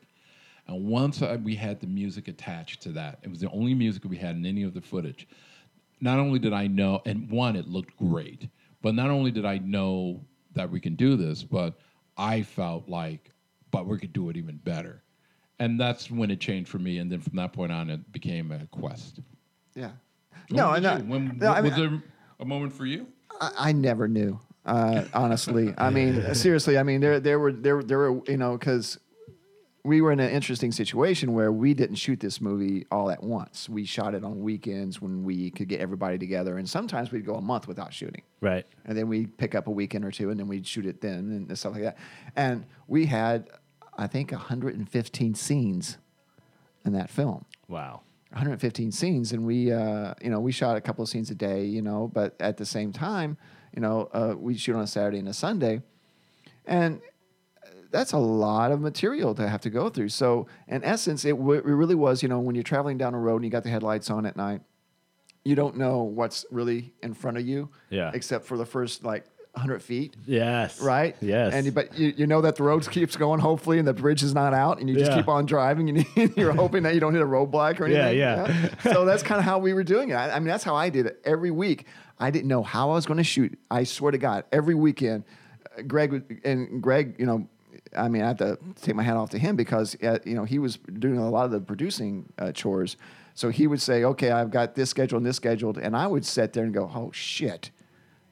And once I, we had the music attached to that, it was the only music we had in any of the footage. Not only did I know, and one, it looked great, but not only did I know that we can do this, but I felt like, but we could do it even better. And that's when it changed for me. And then from that point on, it became a quest. Yeah. No, no, when, no, I was mean, there a moment for you? I, I never knew. Uh, honestly, I <laughs> mean, seriously, I mean, there, there were, there, there were, you know, because we were in an interesting situation where we didn't shoot this movie all at once. We shot it on weekends when we could get everybody together, and sometimes we'd go a month without shooting. right. and then we'd pick up a weekend or two, and then we'd shoot it then and stuff like that. And we had, I think, 115 scenes in that film. Wow. 115 scenes, and we, uh, you know, we shot a couple of scenes a day, you know, but at the same time, you know, uh, we shoot on a Saturday and a Sunday, and that's a lot of material to have to go through. So, in essence, it, w- it really was, you know, when you're traveling down a road and you got the headlights on at night, you don't know what's really in front of you, Yeah. except for the first like 100 feet Yes. right? Yes. And but you, you know that the road <laughs> keeps going, hopefully, and the bridge is not out, and you just Yeah. keep on driving, and <laughs> you're hoping that you don't hit a roadblock or Yeah, anything. yeah. so that's kind of how we were doing it. I, I mean, that's how I did it every week. I didn't know how I was going to shoot. I swear to God, every weekend, uh, Gregg and Gregg, you know. I mean, I have to take my hat off to him because uh, you know he was doing a lot of the producing uh, chores. So he would say, "Okay, I've got this scheduled and this scheduled," and I would sit there and go, "Oh shit!"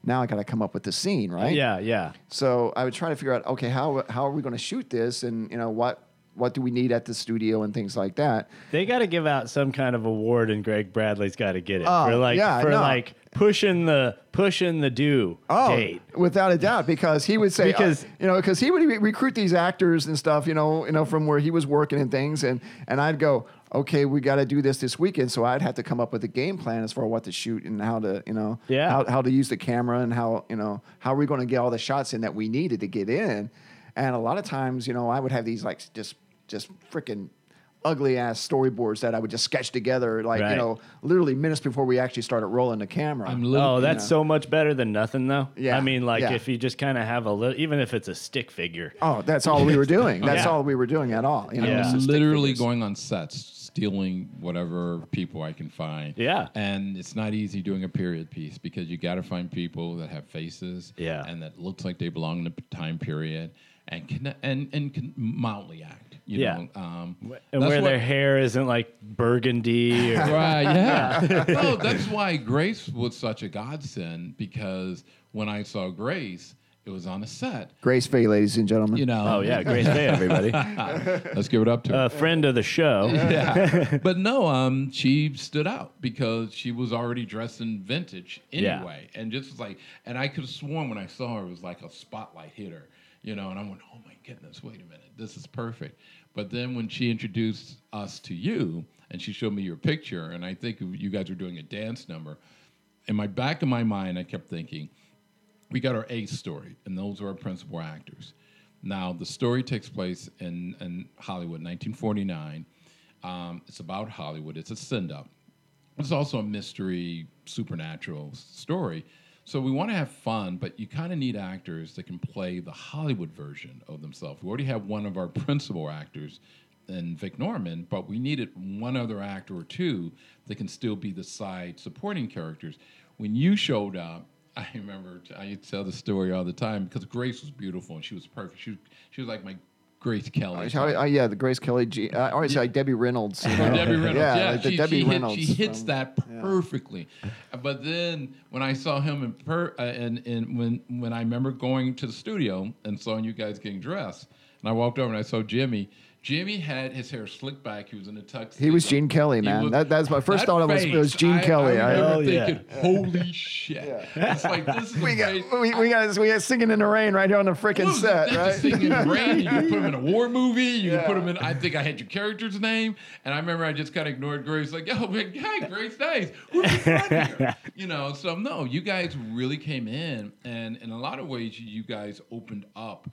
Now I got to come up with the scene, right? Yeah, yeah. So I would try to figure out, okay, how how are we going to shoot this, and you know what what do we need at the studio and things like that. They got to give out some kind of award, and Gregg Bradley's got to get it Oh, for like yeah, for no. like pushing the pushing the due date. Oh, without a doubt, because he would say, Because- uh, you know, because he would re- recruit these actors and stuff, you know, you know, from where he was working and things, and and I'd go, okay, we got to do this this weekend, so I'd have to come up with a game plan as far as what to shoot and how to, you know, Yeah. how, how to use the camera and how, you know, how are we going to get all the shots in that we needed to get in, and a lot of times, you know, I would have these like just just freaking ugly ass storyboards that I would just sketch together, like Right. you know, literally minutes before we actually started rolling the camera. I'm li- Oh, that's Yeah. so much better than nothing, though. Yeah, I mean, like yeah. if you just kind of have a little, even if it's a stick figure. Oh, that's all we were doing. That's <laughs> Yeah. all we were doing at all. You know, Yeah. it's just literally going on sets, stealing whatever people I can find. Yeah. And it's not easy doing a period piece because you got to find people that have faces. Yeah. And that looks like they belong in the time period and can and and can mildly act. You Yeah. Know? Um, And where what- their hair isn't like burgundy or <laughs> Right, yeah. no, that's why Grace was such a godsend because when I saw Grace, it was on a set. Grace Fae, ladies and gentlemen. You know. Oh yeah, <laughs> Grace Fae, everybody. <laughs> Let's give it up to her. A friend of the show. yeah. But no, um, she stood out because she was already dressed in vintage Yeah. anyway, and just was like, and I could have sworn when I saw her, it was like a spotlight hit her, you know. And I went, oh my goodness, wait a minute, this is perfect. But then when she introduced us to you, and she showed me your picture, and I think you guys were doing a dance number. In my back of my mind, I kept thinking, we got our ace story, and those are our principal actors. Now, the story takes place in, in Hollywood, 1949. Um, it's about Hollywood. It's a send up. It's also a mystery, supernatural story. So we want to have fun, but you kind of need actors that can play the Hollywood version of themselves. We already have one of our <laughs> principal actors in Vic Norman, but we needed one other actor or two that can still be the side supporting characters. When you showed up, <laughs> I remember I tell the story all the time because Grace was beautiful and she was perfect. She she was like my Grace Kelly. Oh, oh, yeah, the Grace Kelly. G- I always say like Debbie Reynolds. You <laughs> know? Debbie Reynolds. Yeah, Yeah, like the she, Debbie she, hit- Reynolds. she hits that perfectly. But then when I saw him in per, uh, and, and when when I remember going to the studio and saw you guys getting dressed, and I walked over and I saw Jimmy. Jimmy had his hair slicked back. He was in a tux. He was Gene Kelly, man. was- That- that's my first that thought. It was- it was Gene I- Kelly. I I- remember Oh, yeah. thinking, "Holy <laughs> shit!" It's like this is <laughs> We the got, we, we got we got singing in the rain right here on the freaking set, right? just sing in the rain. You can put him in a <laughs> war movie. You Yeah. can put him in. I think I had your character's name, and I remember I just kind of ignored Grace, like, "Yo, man, hey, Grace, nice. Who's here?" You know. So no, you guys really came in, and in a lot of ways, you guys opened up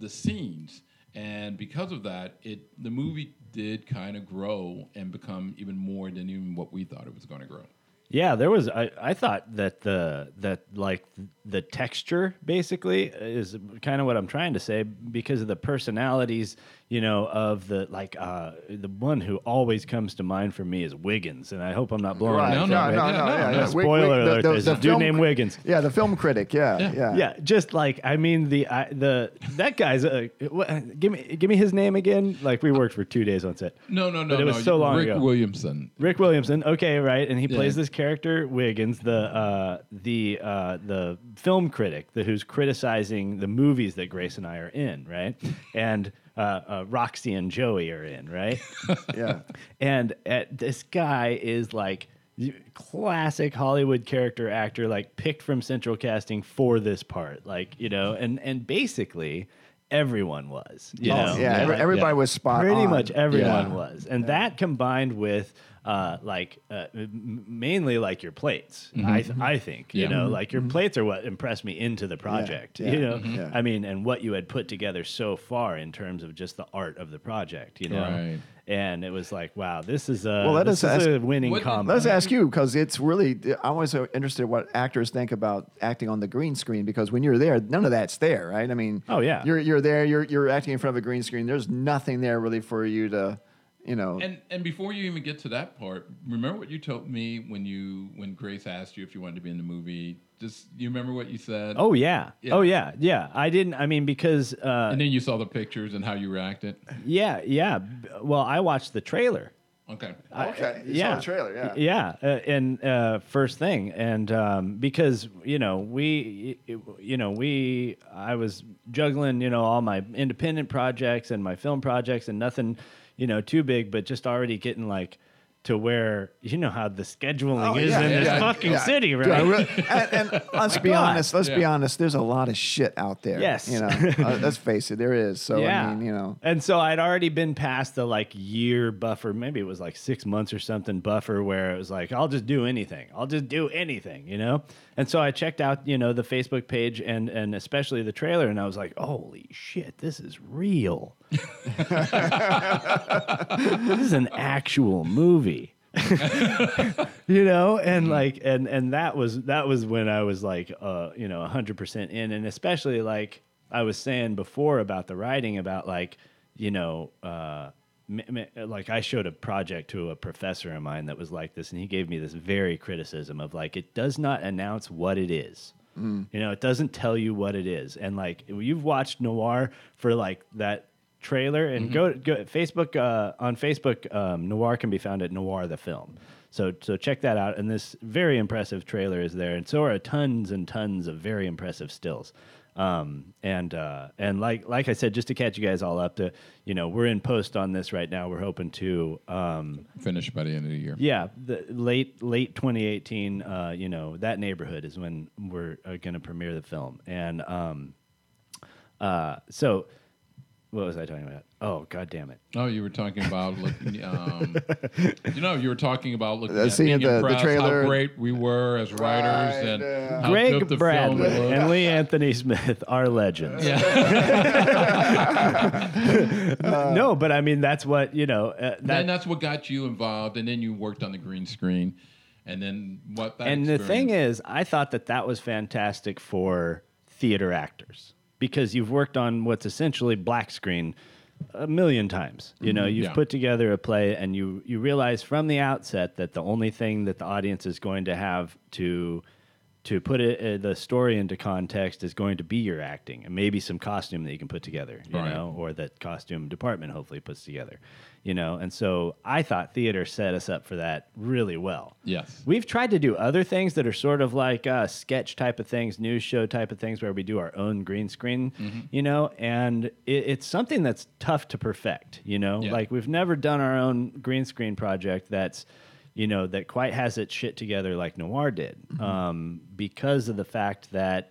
the scenes, and because of that, it the movie did kind of grow and become even more than even what we thought it was going to grow. Yeah, there was. I, I thought that the that like the texture basically is kind of what I'm trying to say because of the personalities, you know, of the like uh, the one who always comes to mind for me is Wiggins, and I hope I'm not blowing Right. that No, up. no, no, yeah, no, no, yeah, no. yeah. Spoiler alert, there's a dude named Wiggins. Yeah, the film critic. Yeah, yeah. Yeah. Yeah, just like I mean the I, the that guy's a what, give me give me his name again. Like we worked for two days on set. No, no, no, But it was no. so long Rick ago. Williamson. Rick Williamson, okay, right, and he Yeah. plays this character Wiggins, the uh, the uh, the film critic, the, who's criticizing the movies that Grace and I are in, right, and uh, uh, Roxy and Joey are in, right, <laughs> yeah. and uh, this guy is like classic Hollywood character actor, like picked from Central Casting for this part, like you know, and and basically everyone was, you Oh, know, yeah, everybody was spot pretty on. much everyone Yeah. was and that combined with uh, like uh, m- mainly like your plates. I th- I think you Mm-hmm. Know like your plates are what impressed me into the project. yeah, You know, mhm. Yeah. I mean, and what you had put together so far in terms of just the art of the project. You know, Right. and it was like, wow, this is a Well, let this us is a winning What combo. Let's ask you because it's really. I'm always so interested in what actors think about acting on the green screen because when you're there, none of that's there, right? I mean, Oh, yeah. you're you're there, you're you're acting in front of a green screen. There's nothing there really for you to, you know. And and before you even get to that part, remember what you told me when you when Grace asked you if you wanted to be in the movie. Just you remember what you said. Oh yeah. Yeah. Oh yeah. Yeah. I didn't. I mean, because uh, And then you saw the pictures and how you reacted. yeah, yeah. Well, I watched the trailer. Okay. I, okay. you yeah. saw the trailer, yeah. Yeah, uh, and uh, first thing, and um, because you know we, you know we, I was juggling, you know, all my independent projects and my film projects, and nothing, you know, too big, but just already getting like to where you know how the scheduling Oh, is yeah, in this yeah, fucking yeah. city, right? I really- <laughs> and, and let's be God. honest. Let's be honest. There's a lot of shit out there. Yes. you know. <laughs> uh, let's face it, there is. So I mean, you know. And so I'd already been past the like year buffer, maybe it was like six months or something buffer where it was like, I'll just do anything. I'll just do anything, you know? And so I checked out, you know, the Facebook page and and especially the trailer, and I was like, holy shit, this is real. <laughs> this is an actual movie. <laughs> you know and like and and that was that was when i was like uh you know 100% in and especially like i was saying before about the writing about like you know uh like i showed a project to a professor of mine that was like this and he gave me this very criticism of like it does not announce what it is you know it doesn't tell you what it is and like you've watched noir for like that trailer and go go Facebook uh, on Facebook. Um, Noir can be found at Noir the film. So so check that out. And this very impressive trailer is there, and so are tons and tons of very impressive stills. Um, and uh, and like like I said, just to catch you guys all up, to you know we're in post on this right now. We're hoping to um, Finished by the end of the year. yeah, the late late 2018. Uh, you know that neighborhood is when we're uh, going to premiere the film, and um, uh, so what was I talking about? Oh, god damn it! Oh, you were talking about looking. <laughs> Um, you know, you were talking about looking Uh, at seeing being the- the trailer. how great we were as writers, Right, and yeah. how Gregg good the Bradley film and Lee Anthony Smith are legends. <laughs> no, but I mean that's what you know. Uh, then that's what got you involved, and then you worked on the green screen, and then what? That and the thing is, I thought that that was fantastic for theater actors because you've worked on what's essentially black screen a million times. You know, you've Yeah. put together a play and you you realize from the outset that the only thing that the audience is going to have to to put it, uh, the story into context is going to be your acting and maybe some costume that you can put together, you Right. know, or that costume department hopefully puts together, you know. And so I thought theater set us up for that really well. Yes. We've tried to do other things that are sort of like uh, sketch type of things, news show type of things, where we do our own green screen, Mm-hmm. you know, and it, it's something that's tough to perfect, you know. Yeah. Like we've never done our own green screen project that's, you know, that quite has its shit together like Noir did, Mm-hmm. um, because of the fact that,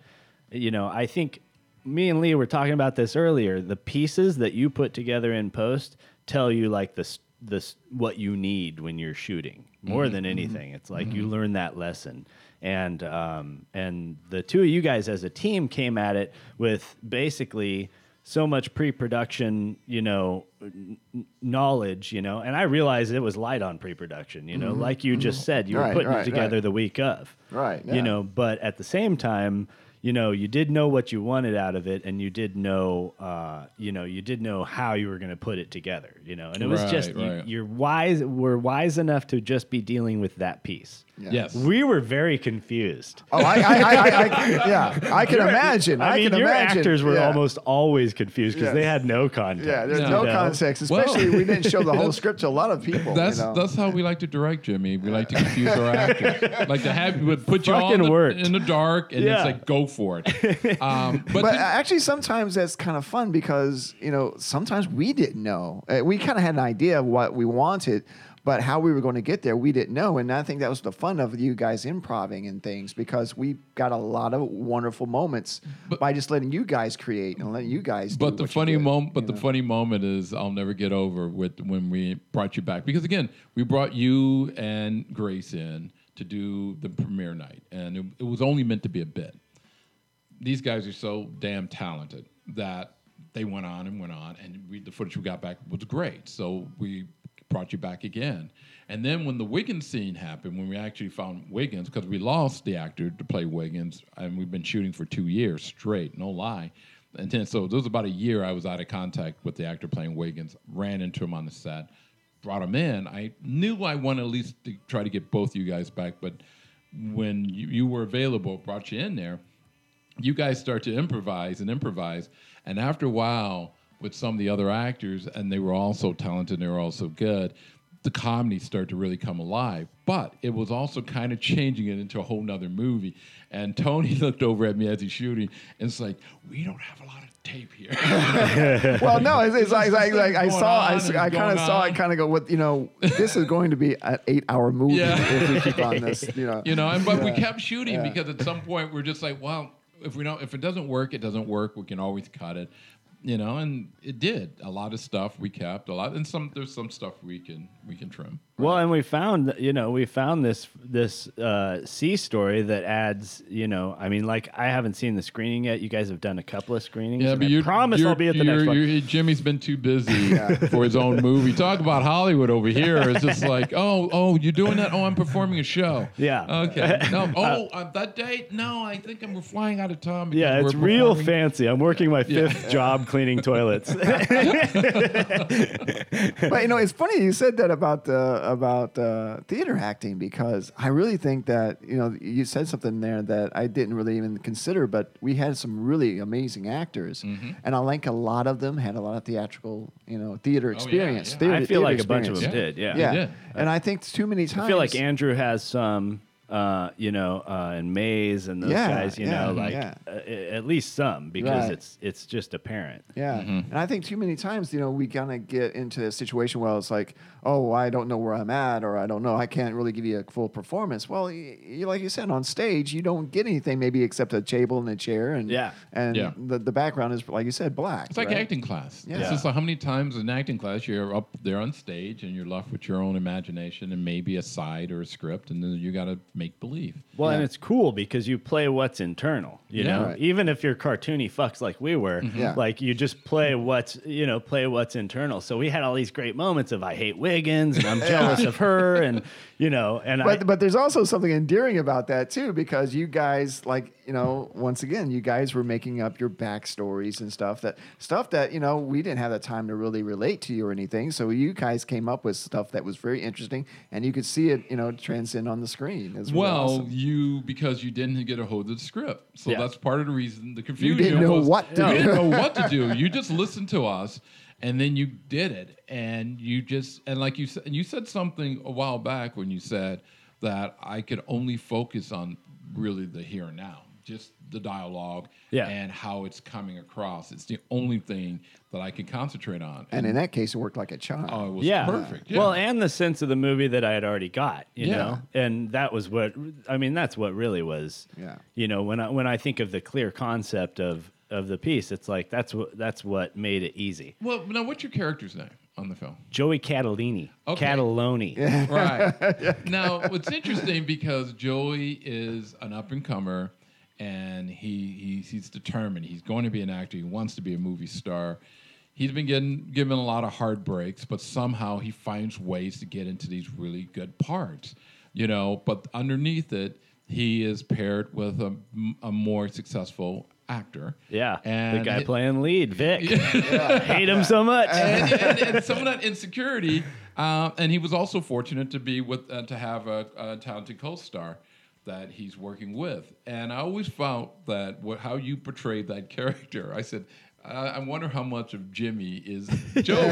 you know, I think me and Lee were talking about this earlier. The pieces that you put together in post tell you like this this what you need when you're shooting more Mm-hmm. than anything. It's like you learn that lesson. And um, and the two of you guys as a team came at it with basically so much pre-production, you know, n- knowledge, you know, and I realized it was light on pre-production, you know, like you just said, you were putting right, it together right. the week of, Right, yeah. You know, but at the same time, you know, you did know what you wanted out of it, and you did know, uh, you know, you did know how you were going to put it together, you know, and it was Right, just you, right. you're wise, we're wise enough to just be dealing with that piece. Yes. We were very confused. Oh, I, I, I, I, I <laughs> yeah, I can imagine. I, I mean, can your imagine. actors were yeah. almost always confused because Yeah. they had no context. Yeah, there's Yeah. no You know? context. Well- Especially we didn't show the whole <laughs> script to a lot of people. That's you know? that's how we like to direct, Jimmy. We like to confuse our <laughs> actors. like to have would put you all in the, in the dark and Yeah. it's like go for it. <laughs> Um, but But then- actually, sometimes that's kind of fun because you know sometimes we didn't know. Uh, We kind of had an idea of what we wanted, But how we were going to get there, we didn't know. And I think that was the fun of you guys improving and things because we got a lot of wonderful moments by just letting you guys create and letting you guys. do But the what funny moment, but you the know? funny moment is I'll never get over with when we brought you back because again we brought you and Grace in to do the premiere night, and it, it was only meant to be a bit. These guys are so damn talented that they went on and went on, and we, the footage we got back was great. So we brought you back again. And then when the Wiggins scene happened, when we actually found Wiggins, because we lost the actor to play Wiggins, and we've been shooting for two years straight, no lie. And then, so there was about a year I was out of contact with the actor playing Wiggins, ran into him on the set, brought him in. I knew I wanted at least to try to get both you guys back, but when you, you were available, brought you in there, you guys start to improvise and improvise. And after a while, with some of the other actors, and they were all so talented, and they were all so good, the comedy started to really come alive. But it was also kind of changing it into a whole nother movie. And Tony <laughs> looked over at me as he's shooting, and it's like, we don't have a lot of tape here. <laughs> well, no, it's, it's like, like, like I saw, I, on s- and I kind of saw on. it, kind of go with, you know, this is going to be an eight-hour movie Yeah. if we keep on <laughs> this, you know. you know and, but we kept shooting Yeah. because at some point we're just like well if we don't if it doesn't work it doesn't work. We can always cut it you know and it did. A lot of stuff we kept a lot and some there's some stuff we can we can trim Well, and we found, you know, we found this this uh, C story that adds, you know, I mean, like I haven't seen the screening yet. You guys have done a couple of screenings. yeah and but I you promise I'll be at the next one. jimmy's been too busy <laughs> for his own movie. Talk about hollywood over here. It's just <laughs> like oh oh you're doing that? Oh i'm performing a show. Yeah. okay. No. <laughs> Oh uh, that date? No i think i'm we're flying out of town Yeah, it's real performing- fancy. I'm working my fifth job cleaning toilets. <laughs> but you know, it's funny you said that about uh, about uh, theater acting because I really think that you know you said something there that I didn't really even consider, but we had some really amazing actors, Mm-hmm. and I think a lot of them had a lot of theatrical, you know, theater Oh, yeah, experience. yeah. theater- I feel theater like a bunch of them experience. did. Yeah. Yeah, did. and I think too many times I feel like Andrew has some, uh, you know, uh, and Mays and those Yeah, guys, you yeah, know, like yeah. uh, at least some because Right. it's it's just apparent. Yeah, Mm-hmm. and I think too many times, you know, we kind of get into a situation where it's like, oh, I don't know where I'm at, or I don't know, I can't really give you a full performance. Well, y y- like you said, on stage, you don't get anything maybe except a table and a chair, and Yeah. and Yeah. the the background is like you said, black. It's like right? acting class. Yeah. It's just like how many times in acting class you're up there on stage and you're left with your own imagination and maybe a side or a script, and then you got to make believe. Well, and it's cool because you play what's internal. You Yeah. know, Right. even if you're cartoony fucks like we were, mm-hmm. Yeah. like you just play what's you know play what's internal. So we had all these great moments of I hate Wiggins and I'm <laughs> jealous of her, and you know, and But I, but there's also something endearing about that too, because you guys like you know once again you guys were making up your backstories and stuff that stuff that you know we didn't have the time to really relate to you or anything. So you guys came up with stuff that was very interesting, and you could see it you know transcend on the screen. It's really Well, awesome. you because you didn't get a hold of the script, so Yeah. that's part of the reason the confusion. You didn't know was- what to you do. didn't know what to <laughs> do. You just listened to us, and then you did it, and you just and like you said, and you said something a while back when you said that I could only focus on really the here and now, just the dialogue, Yeah. and how it's coming across. It's the only thing that I can concentrate on. and in that case, it worked like a charm. oh, it was yeah, perfect. Yeah. Well, and the sense of the movie that I had already got, you Yeah. know, and that was what I mean. That's what really was, Yeah. You know, when I when I think of the clear concept of of the piece, it's like that's what that's what made it easy. well, now what's your character's name on the film? Joey Catalini, Okay. Cataloni. <laughs> Right. Now, what's interesting because Joey is an up and comer, and he, he's he's determined. He's going to be an actor. He wants to be a movie star. He's been getting given a lot of hard breaks, but somehow he finds ways to get into these really good parts. You know, but underneath it, he is paired with a, a more successful actor. Yeah, and the guy it- playing lead, Vic. <laughs> Hate him so much. and, and, and some of that insecurity. Uh, and he was also fortunate to be with uh, to have a, a talented co-star that he's working with. And I always felt that what, how you portrayed that <laughs> character. I said. I wonder how much of Jimmy is <laughs> Joey,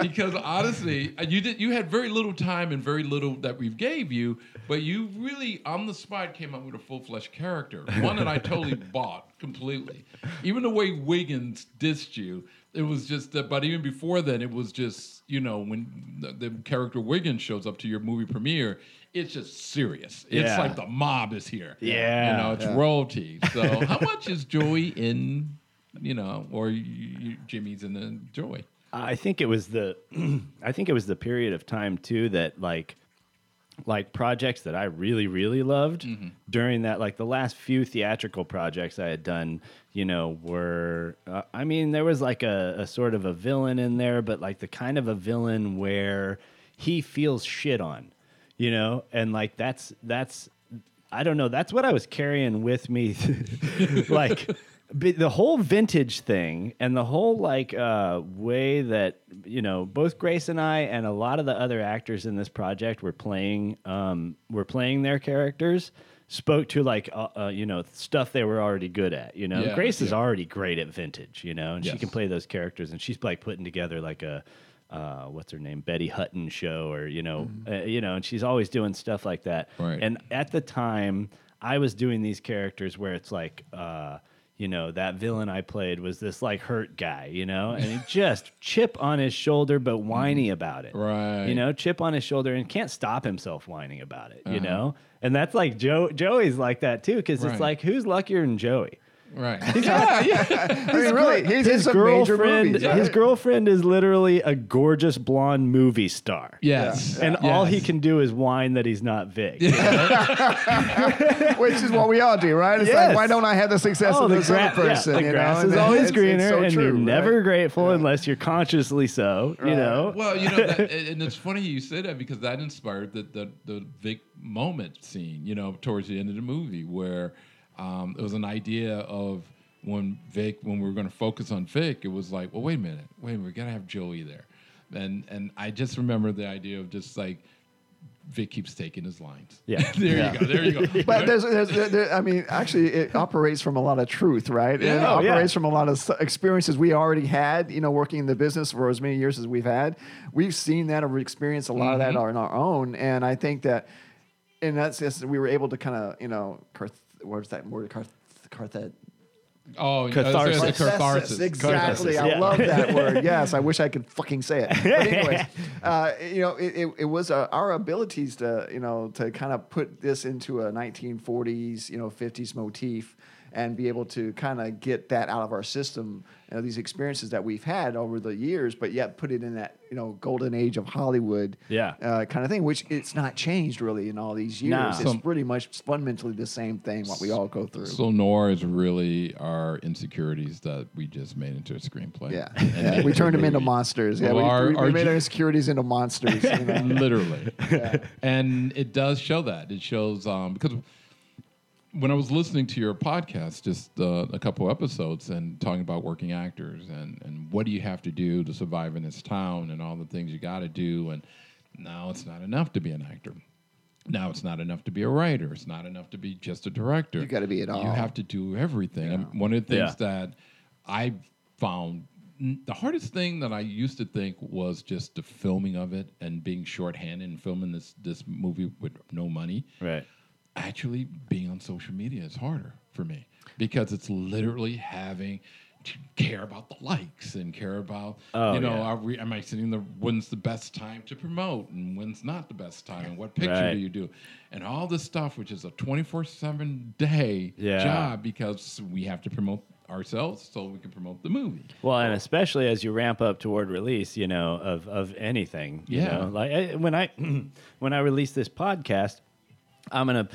because honestly, you did. You had very little time and very little that we gave you, but you really, on the spot, came up with a full fledged character, one that I totally <laughs> bought completely. Even the way Wiggins dissed you It was just that, but even before then, it was just you know when the, the character Wiggins shows up to your movie premiere, it's just serious. It's Yeah. like the mob is here. Yeah. you know, it's royalty. So <laughs> how much is Joey in? You know, or you, you, Jimmy's in the Joey. I think it was the <clears throat> I think it was the period of time too that like like projects that I really really loved during that like the last few theatrical projects I had done you know were uh, I mean there was like a, a sort of a villain in there but like the kind of a villain where he feels shit on you know and like that's that's I don't know. That's what I was carrying with me, <laughs> like the whole vintage thing and the whole like uh, way that you know both Grace and I and a lot of the other actors in this project were playing um, were playing their characters spoke to like uh, uh, you know stuff they were already good at. You know, Yeah, Grace is already great at vintage. You know, and she can play those characters, and she's like putting together like a uh, what's her name, Betty Hutton show, or you know, uh, you know, and she's always doing stuff like that. Right. And at the time, I was doing these characters where it's like, uh, you know, that villain I played was this like hurt guy, you know, and he <laughs> just chip on his shoulder, but whiny about it. Right. You know, chip on his shoulder and can't stop himself whining about it, you Uh-huh. know? And that's like Joe Joey's like that too, because Right. it's like, who's luckier than Joey? Right. <laughs> yeah, yeah. <laughs> I mean, really, he's in His some major girlfriend, movies. his right? girlfriend is literally a gorgeous blonde movie star. Yes. And all he can do is whine that he's not Vic. <laughs> Which is what we all do, right? It's Yes. like, why don't I have the success Oh, of this gra- other person? yeah, the you grass know? is always it's- it's greener, so and true, you're right? never grateful unless you're consciously so. You know. Well, you know, that, and it's funny you say that because that inspired the, the the Vic moment scene. You know, towards the end of the movie, where um, it was an idea of when Vic, when we were going to focus on Vic, it was like, well, wait a minute, wait a minute, we got to have Joey there, and and I just remember the idea of just like Vic keeps taking his lines. Yeah. <laughs> there Yeah. you go, there you go. <laughs> But there's, there's, there, I mean, actually, it operates from a lot of truth, right? And it Yeah. Oh, yeah. operates from a lot of experiences we already had, you know, working in the business for as many years as we've had. We've seen that or experienced a lot of that on our own. And I think that, in that sense, we were able to kind of, you know, where's that word? Carth- carthet. oh, Catharsis. Catharsis. catharsis. Exactly. Catharsis, I yeah. love that word. <laughs> Yes, I wish I could fucking say it. But anyways, uh, you know, it, it, it was uh, our abilities to, you know, to kind of put this into a 1940s, you know, 50s motif and be able to kind of get that out of our system, you know, these experiences that we've had over the years, but yet put it in that, you know, golden age of Hollywood Yeah. uh, kind of thing, which it's not changed really in all these years. No. It's So- pretty much fundamentally the same thing, what we all go through. So Noir is really our insecurities that we just made into a screenplay. Yeah, <laughs> yeah. we <laughs> turned them into movie. monsters. Yeah, Well, we, our- we, we made ju- our insecurities into monsters. You know? <laughs> literally and it does show that it shows um, because when i was listening to your podcast just uh, a couple episodes and talking about working actors and, and what do you have to do to survive in this town and all the things you got to do and now it's not enough to be an actor now it's not enough to be a writer it's not enough to be just a director You gotta be it all. you have to do everything and one of the things Yeah. that i found the hardest thing that I used to think was just the filming of it and being shorthanded and filming this this movie with no money. Right. Actually, being on social media is harder for me because it's literally having to care about the likes and care about Oh, you know yeah. are we, am I sitting there when's the best time to promote and when's not the best time and what picture Right. do you do and all this stuff which is a 24/7 day Yeah. job because we have to promote ourselves so we can promote the movie. Well, and especially as you ramp up toward release, you know, of of anything. You Yeah. know? like I, when I <clears throat> when I release this podcast, I'm gonna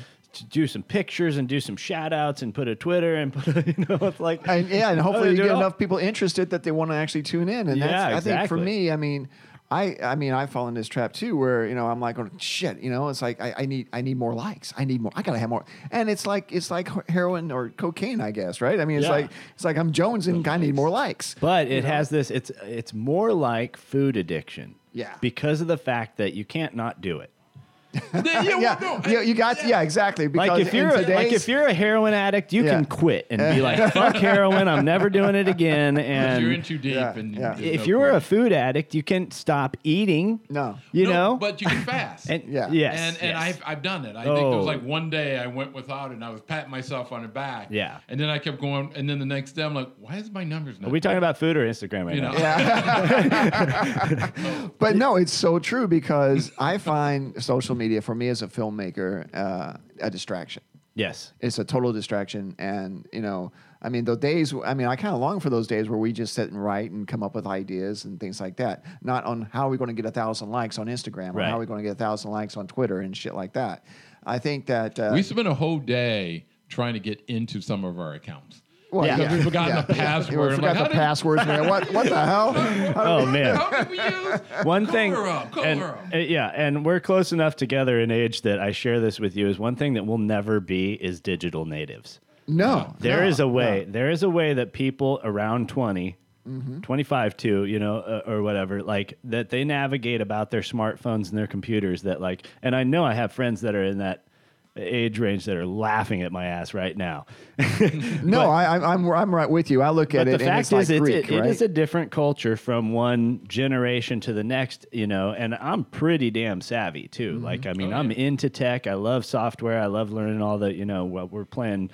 do some pictures and do some shout outs and put a Twitter and put a, <laughs> you know it's like And, yeah, and <laughs> oh, hopefully Oh, you get all. Oh. enough people interested that they want to actually tune in. And that's, Yeah, I think for me, I mean, I, I mean, I fall in this trap too, where you know I'm like, going, shit, you know, it's like I, I need, I need more likes. I need more. I gotta have more. And it's like, it's like heroin or cocaine, I guess, right? I mean, it's Yeah. like, it's like I'm Jones and I need more likes. But it has this. It's it's more like food addiction. Yeah. Because of the fact that you can't not do it. Yeah, yeah, well, no, you, you got yeah, exactly. Because Like if you're a, like if you're a heroin addict, you Yeah. can quit and be like, <laughs> "Fuck heroin, I'm never doing it again." if And you're in too deep, Yeah, and yeah. if no you're a food addict, you can stop eating. no, You No, know, but you can fast. <laughs> and Yeah. yes, and and yes. I've I've done it. I think there was Oh. like one day I went without it and I was patting myself on the back. Yeah. And then I kept going, and then the next day I'm like, why is my numbers not? Are we talking about food or Instagram right You know. now? <laughs> But no, it's so true because I find social media for me as a filmmaker uh, a distraction. Yes. It's a total distraction, and you know, I mean, the days. I mean, I kind of long for those days where we just sit and write and come up with ideas and things like that. Not on how are we going to get a thousand likes on Instagram, or Right. how are we going to get a thousand likes on Twitter and shit like that. I think that uh, We spent a whole day trying to get into some of our accounts. Well, Yeah. Because we forgot yeah, the yeah. We I'm forgot like, the did- passwords, man. What what the hell? <laughs> Oh man. How did we use? one Color thing up, color and, up. uh, yeah and we're close enough together in age that i share this with you is one thing that we'll never be is digital natives No, There no, is a way no. there is a way that people around 20 Mm-hmm. 25 too you know uh, or whatever like that they navigate about their smartphones and their computers that like and i know i have friends that are in that age range that are laughing at my ass right now <laughs> No, I, I'm I'm I'm right with you. I look at it the and fact it's like is, it's, Greek, it, it right? is a different culture from one generation to the next, you know. And I'm pretty damn savvy too. Mm-hmm. Like, I mean, Oh, I'm yeah. into tech. I love software. I love learning all the, you know, what we're playing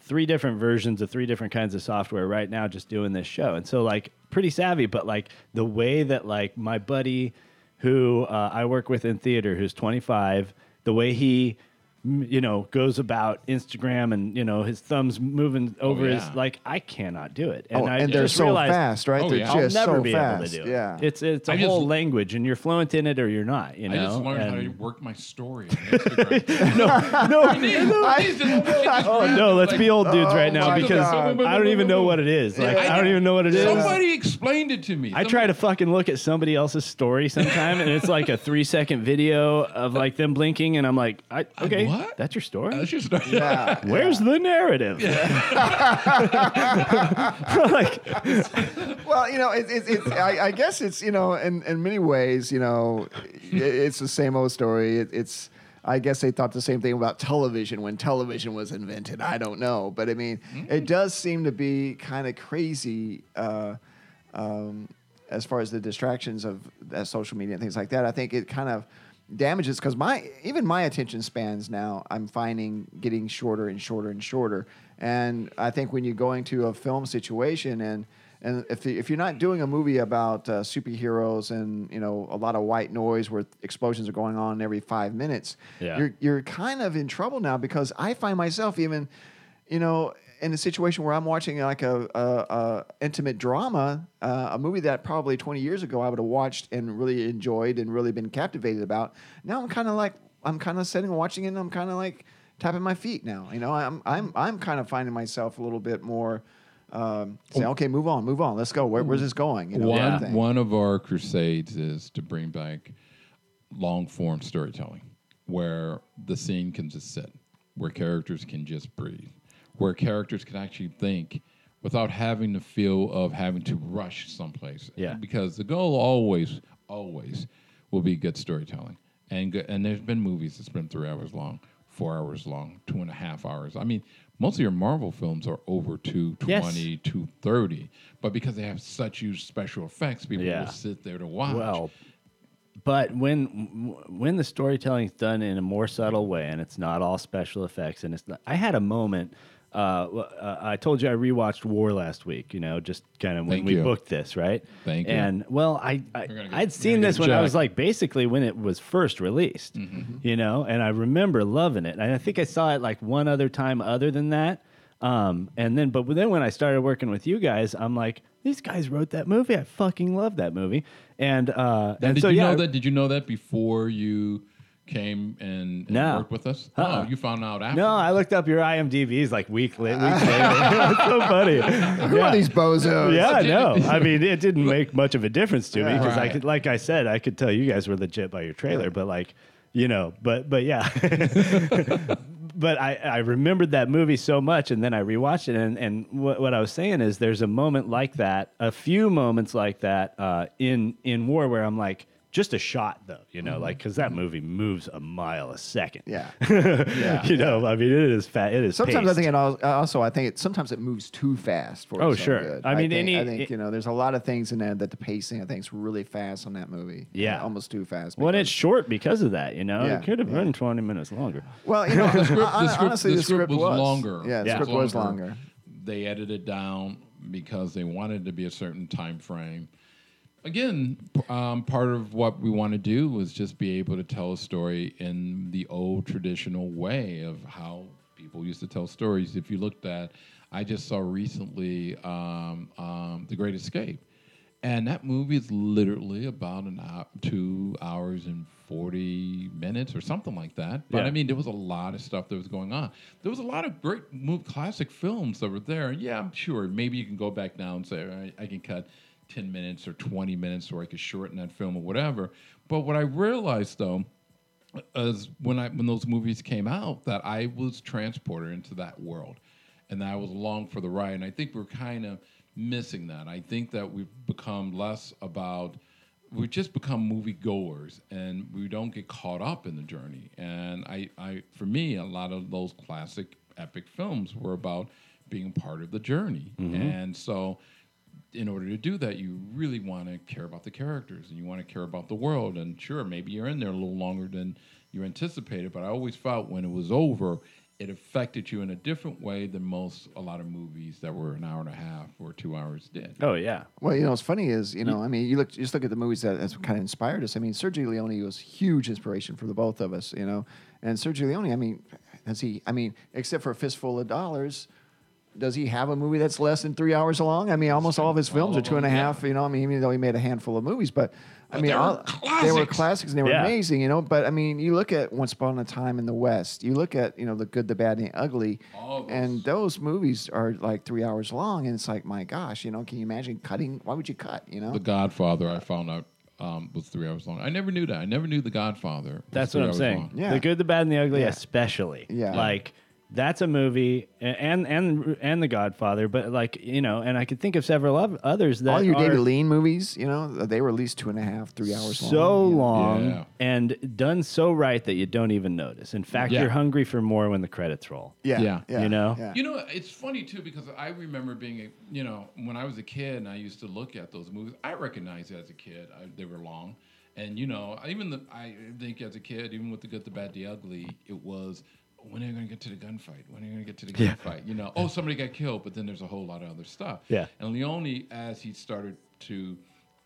three different versions of three different kinds of software right now, just doing this show. And so, like, pretty savvy. But like the way that like my buddy, who uh, I work with in theater, who's 25, the way he m- you know goes about Instagram and you know his thumbs moving oh, over his yeah. like I cannot do it oh, I and they're just so realized fast, right? Oh, they're yeah. I'll just never so be fast. able to do it. Yeah, It's it's a I just- whole language and you're fluent in it or you're not. You know. I just learned how to work my story on <laughs> Instagram. <laughs> no, oh no, let's be old dudes Oh right now because God. I don't even know what it is. Like I don't even know what it is. Somebody explained it to me. I try to fucking look at somebody else's story sometime, and it's like a three second video of like them blinking, and I'm like, I, okay, what? that's your story. That's just start. yeah. <laughs> Where's the narrative? <laughs> like, Well, you know, it, it, it's I, I guess it's you know, in in many ways, you know, it, it's the same old story. It, it's I guess they thought the same thing about television when television was invented. I don't know, but I mean, it does seem to be kind of crazy. Uh, um, as far as the distractions of uh, social media and things like that, I think it kind of damages because my even my attention spans now I'm finding getting shorter and shorter and shorter. And I think when you're going to a film situation and and if if you're not doing a movie about uh, superheroes and you know a lot of white noise where explosions are going on every five minutes, Yeah. you're you're kind of in trouble now because I find myself even, you know, in a situation where I'm watching like a, a, a intimate drama, uh, a movie that probably 20 years ago I would have watched and really enjoyed and really been captivated about. Now I'm kind of like I'm kind of sitting and watching it. and I'm kind of like tapping my feet now. You know, I'm I'm I'm kind of finding myself a little bit more. Um, saying, okay, move on, move on, let's go. Where, where's this going? You know, one one of our crusades is to bring back long form storytelling, where the scene can just sit, where characters can just breathe, where characters can actually think without having the feel of having to rush someplace. Yeah. Because the goal always, always will be good storytelling. And go- and there's been movies that's been three hours long, four hours long, two and a half hours. I mean, most of your Marvel films are over two Yes. twenty, two thirty, but because they have such huge special effects, people Yeah. will sit there to watch. well, but when when the storytelling is done in a more subtle way and it's not all special effects and it's not, I had a moment. Uh, uh, I told you I rewatched War last week. You know, just kind of when Thank we you. booked this, right? Thank you. And well, I, I You're gonna get- I'd seen this get when I was like basically when it was first released. Mm-hmm. You know, and I remember loving it. And I think I saw it like one other time other than that. Um, and then, but then when I started working with you guys, I'm like, these guys wrote that movie. I fucking love that movie. And uh, Now, and did so you yeah, know that? Did you know that before you came and, and No. worked with us? Uh-uh. Oh, you found out after. No, I looked up your IMDb's like week la- weeks later. <laughs> it's so funny. Who are these bozos? Yeah, no. I mean, it didn't make <laughs> much of a difference to me because I could, like I said, I could tell you guys were legit by your trailer, but like, you know, but but yeah. <laughs> but I, I remembered that movie so much, and then I rewatched it, and and what, what I was saying is, there's a moment like that, a few moments like that uh, in in War where I'm like, just a shot though, you know, mm-hmm. like because that mm-hmm. movie moves a mile a second. Yeah. <laughs> yeah you know, I mean, it is fat. It is. Sometimes I think it uh, also I think it sometimes it moves too fast for Oh, sure. good. I mean, think, any- I think it- you know there's a lot of things in there that the pacing I think is really fast on that movie. Uh, yeah. almost too fast. Well, and it's short because of that. You know, Yeah, it could have yeah. been twenty minutes longer. well, you know, The <laughs> script, the script, honestly, the script was, longer. Yeah, the Yeah. script was longer. They edited it down because they wanted to be a certain time frame. Again, um, part of what we want to do was just be able to tell a story in the old traditional way of how people used to tell stories. If you looked at, I just saw recently um, um, The Great Escape, and that movie is literally about an hour, two hours and forty minutes or something like that. But Yeah. I mean, there was a lot of stuff that was going on. There was a lot of great classic films that were there. Yeah, I'm sure maybe you can go back now and say "All right, I can cut ten minutes or twenty minutes, or I could shorten that film or whatever. But what I realized though is when I when those movies came out that I was transported into that world, and that I was along for the ride. And I think we're kind of missing that. I think that we've become less about we've just become movie goers, and we don't get caught up in the journey. And I, I for me, a lot of those classic epic films were about being part of the journey, mm-hmm. and so in order to do that, you really want to care about the characters and you want to care about the world. And sure, maybe you're in there a little longer than you anticipated, but I always felt when it was over, it affected you in a different way than most a lot of movies that were an hour and a half or two hours did. Oh yeah, Well, you know, what's funny is, you know, I mean, you look just look at the movies that has kind of inspired us. I mean, Sergio Leone was huge inspiration for the both of us, you know. And Sergio Leone, I mean, does he? I mean, except for a fistful of dollars, does he have a movie that's less than three hours long? I mean, almost all of his films All are of two and a them, yeah. You know, I mean, even though he made a handful of movies, but. I But mean, they were all, they were classics. classics and they were Yeah. amazing, you know. But I mean, you look at Once Upon a Time in the West. You look at you know the Good, the Bad, and the Ugly, All of and those. those movies are like three hours long, and it's like, my gosh, you know, can you imagine cutting? Why would you cut? You know, The Godfather, I found out, um, was three hours long. I never knew that. I never knew The Godfather. that's what I'm saying. long. Yeah. The good, the bad, and the ugly, Yeah. especially. Yeah. like that's a movie, and and and The Godfather. But like you know, and I could think of several others that all your are David Lean movies, you know, they were at least two and a half, three hours so long. long Yeah. and done so right that you don't even notice. In fact, Yeah. you're hungry for more when the credits roll. Yeah, Yeah. yeah, You know? yeah. You know, it's funny too because I remember being a, you know, when I was a kid and I used to look at those movies. I recognized as a kid I, they were long, and you know, even the I think as a kid, even with the good, the bad, the ugly, it was when are you going to get to the gunfight? When are you going to get to the Yeah. gunfight? You know, oh, somebody got killed, but then there's a whole lot of other stuff. Yeah. And Leone, as he started to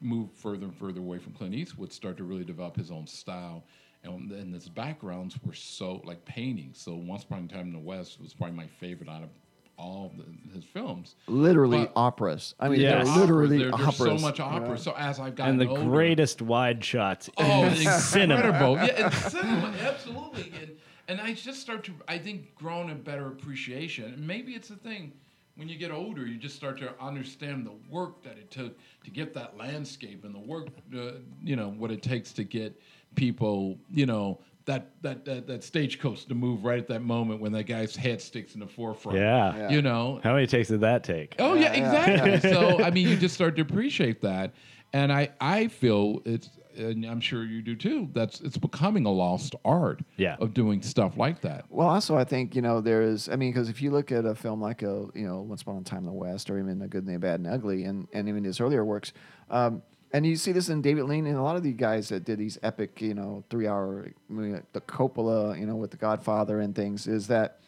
move further and further away from Clint Eastwood, started to really develop his own style. And then his backgrounds were so like painting. So Once Upon a Time in the West was probably my favorite out of all the, his films. literally But- operas. I mean, Yes. they're literally there- operas. There's so much opera. know? So as I've gotten And the older, greatest wide shots Oh, in <laughs> cinema. incredible! Yeah, in cinema, absolutely. And and I just start to, I think, grown a better appreciation. And maybe it's a thing when you get older, you just start to understand the work that it took to get that landscape and the work, uh, you know, what it takes to get people, you know. That, that, that, that stagecoach to move right at that moment when that guy's head sticks in the forefront. Yeah. Yeah. You know, How many takes did that take? Oh yeah, Yeah, yeah, exactly. <laughs> so I mean, you just start to appreciate that, and I I feel it's, and I'm sure you do too. That's it's becoming a lost art. Yeah. Of doing stuff like that. Well, also, I think you know there is. I mean, because if you look at a film like a you know Once Upon a Time in the West, or even A Good and the Bad and Ugly, and and even his earlier works, um, and you see this in David Lean and a lot of the guys that did these epic, you know, three hour, movie, like the Coppola, you know, with The Godfather and things, is that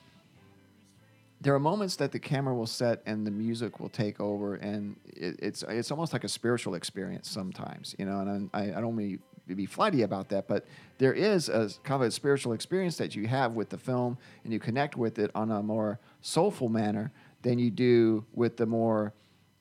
there are moments that the camera will set and the music will take over, and it, it's it's almost like a spiritual experience sometimes, you know. And I, I don't mean to be flighty about that, but there is a kind of a spiritual experience that you have with the film, and you connect with it on a more soulful manner than you do with the more.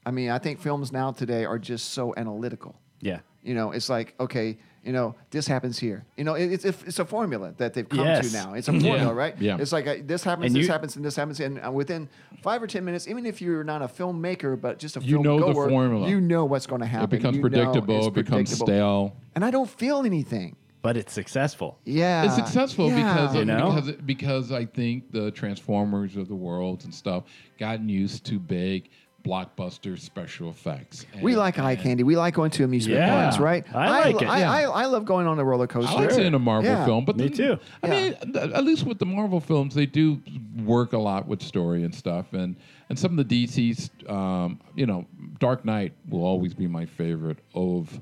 I mean, I think films now today are just so analytical. Yeah. You know, it's like okay, you know, this happens here. You know, it, it's it's a formula that they've come Yes. to now. It's a <laughs> formula, Yeah. right? Yeah. It's like uh, this happens, And this you- happens, and this happens, and uh, within five or ten minutes, even if you're not a filmmaker but just a You film know the formula. you know what's going to happen. It becomes You predictable. It becomes predictable. stale. and I don't feel anything. But it's successful. Yeah, It's successful yeah. because You know? because because I think the Transformers of the world and stuff gotten used to big blockbuster special effects. We like eye candy. We like going to amusement Yeah. parks, right? I like it, I, yeah. I, I love going on a roller coaster. I like seeing a Marvel Yeah. film, but Me the- too. I Yeah. mean, th- at least with the Marvel films, they do work a lot with story and stuff, and and some of the DC's, um, you know, Dark Knight will always be my favorite of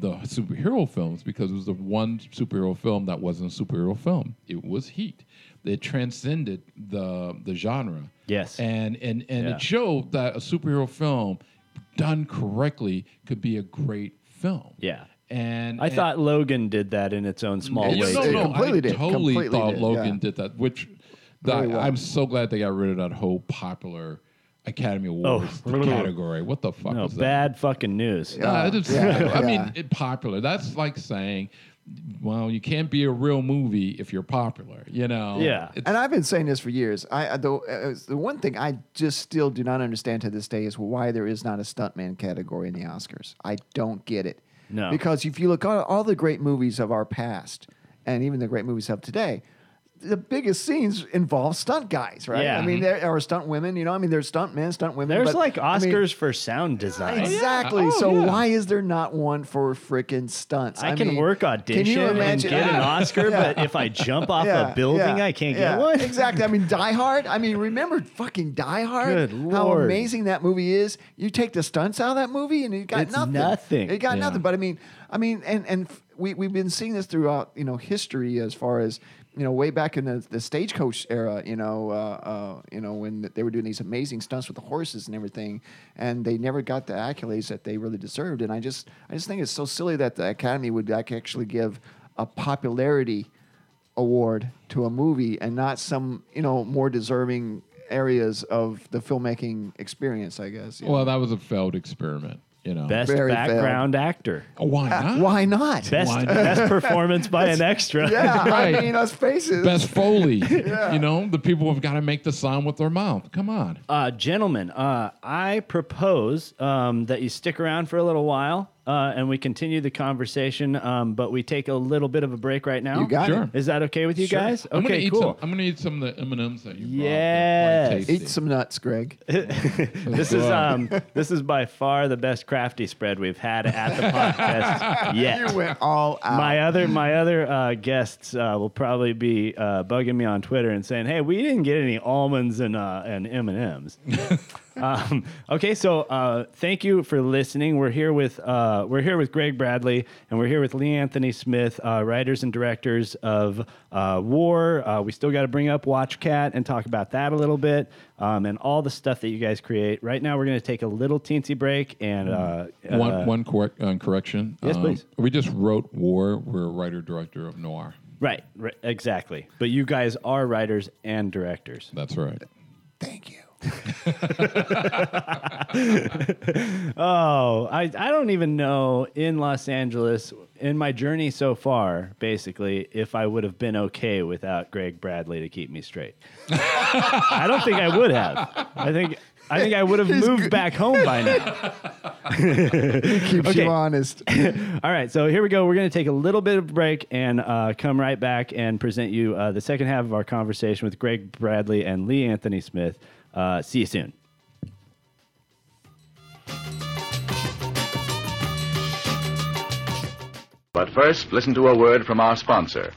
the superhero films because it was the one superhero film that wasn't a superhero film. It was Heat. It transcended the the genre. Yes. and and and Yeah. it showed that a superhero film done correctly could be a great film. Yeah. And I and- thought Logan did that in its own small way. no, It no, completely I did. totally Completely thought did, Logan yeah. did that, which Very that, well. I'm so glad they got rid of that whole popular Academy oh. Awards Oh. <laughs> category. What the fuck No, was that? bad fucking news. Nah, it is- Yeah, I yeah. mean, it, popular. That's like saying, well, you can't be a real movie if you're popular. You know? Yeah. It's- And I've been saying this for years. I I- the uh, the one thing I just still do not understand to this day is why there is not a stuntman category in the Oscars. I don't get it. No. Because if you look at all the great movies of our past, and even the great movies of today, the biggest scenes involve stunt guys, right? Yeah. I mean, there are stunt women. You know, I mean, there's stunt men, stunt women. There's but, like I mean, Oscars for sound design. Oh, exactly. Oh, so yeah. why is there not one for freaking stunts? I, can mean, work audition Can you and imagine? get an Oscar, Yeah. but if I jump off Yeah, a building, yeah, I can't yeah. get one. Exactly. I mean, <laughs> Die Hard. I mean, remember fucking Die Hard? Good How Lord. amazing that movie is. You take the stunts out of that movie, and you got It's nothing. nothing. You got Yeah. nothing. But I mean, I mean, and and we we've been seeing this throughout you know history as far as you know way back in the, the stagecoach era. You know, uh, uh, you know when they were doing these amazing stunts with the horses and everything, and they never got the accolades that they really deserved. And I just I just think it's so silly that the Academy would actually give a popularity award to a movie and not some you know more deserving areas of the filmmaking experience. I guess. you know. well, that was a failed experiment. You know? Best Very background actor. Oh, why not? Why not? Best Why not? best <laughs> performance by an extra. Yeah, Right. I mean, us faces. Best Foley. <laughs> yeah. You know, the people have got to make the sound with their mouth. Come on. Uh, gentlemen, uh, I propose um, that you stick around for a little while uh, and we continue the conversation, um, but we take a little bit of a break right now. You got Sure. it. Is that okay with you Sure. guys? I'm gonna Okay, eat cool. Some, I'm gonna eat some of the M and M's that you brought. They're Yes. quite tasty. Eat some nuts, Gregg. <laughs> This is um, this is by far the best crafty spread we've had at the podcast <laughs> yet. You went all out. my other my other uh, guests uh, will probably be uh, bugging me on Twitter and saying, "Hey, we didn't get any almonds and uh, and M and M's." <laughs> um, okay, so uh, thank you for listening. We're here with uh, we're here with Gregg Bradley and we're here with Lee Anthony Smith, uh, writers and directors of uh, War. Uh, we still got to bring up Watch Cat and talk about that a little bit um, and all the stuff that you guys create. Right now, we're going to take a little teensy break and uh, one uh, one correct uh, correction. Yes, please. We just wrote War. We're a writer director of Noir. Right, right, exactly. But you guys are writers and directors. That's right. Thank you. <laughs> Oh, I, I don't even know in Los Angeles, in my journey so far, basically, if I would have been okay without Gregg Bradley to keep me straight. I don't think I would have. I think I think I would have moved back home by now. <laughs> Keeps Okay. you honest. <laughs> All right, so here we go. We're going to take a little bit of a break and uh, come right back and present you uh, the second half of our conversation with Gregg Bradley and Lee Anthony Smith. Uh, see you soon. But first, listen to a word from our sponsor.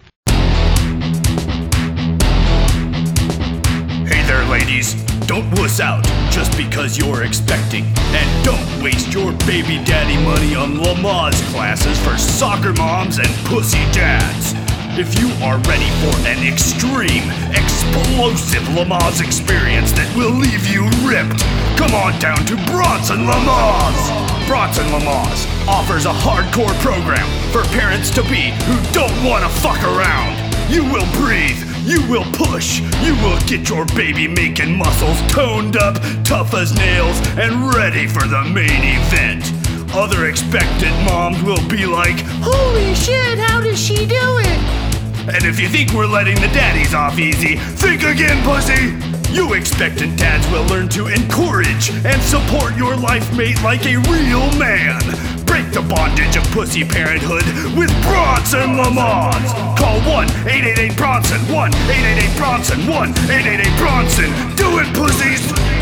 Hey there, ladies. Don't wuss out just because you're expecting. And don't waste your baby daddy money on Lamaze classes for soccer moms and pussy dads. If you are ready for an extreme, explosive Lamaze experience that will leave you ripped, come on down to Bronson Lamaze. Bronson Lamaze offers a hardcore program for parents to be who don't want to fuck around. You will breathe, you will push, you will get your baby making muscles toned up, tough as nails, and ready for the main event. Other expectant moms will be like, Holy shit, how does she do it? And if you think we're letting the daddies off easy, think again, pussy! You expectant dads will learn to encourage and support your life mate like a real man. Break the bondage of pussy parenthood with Bronson Lamont. Call 1 888 Bronson, 1 888 Bronson, 1 888 Bronson. Do it, pussies!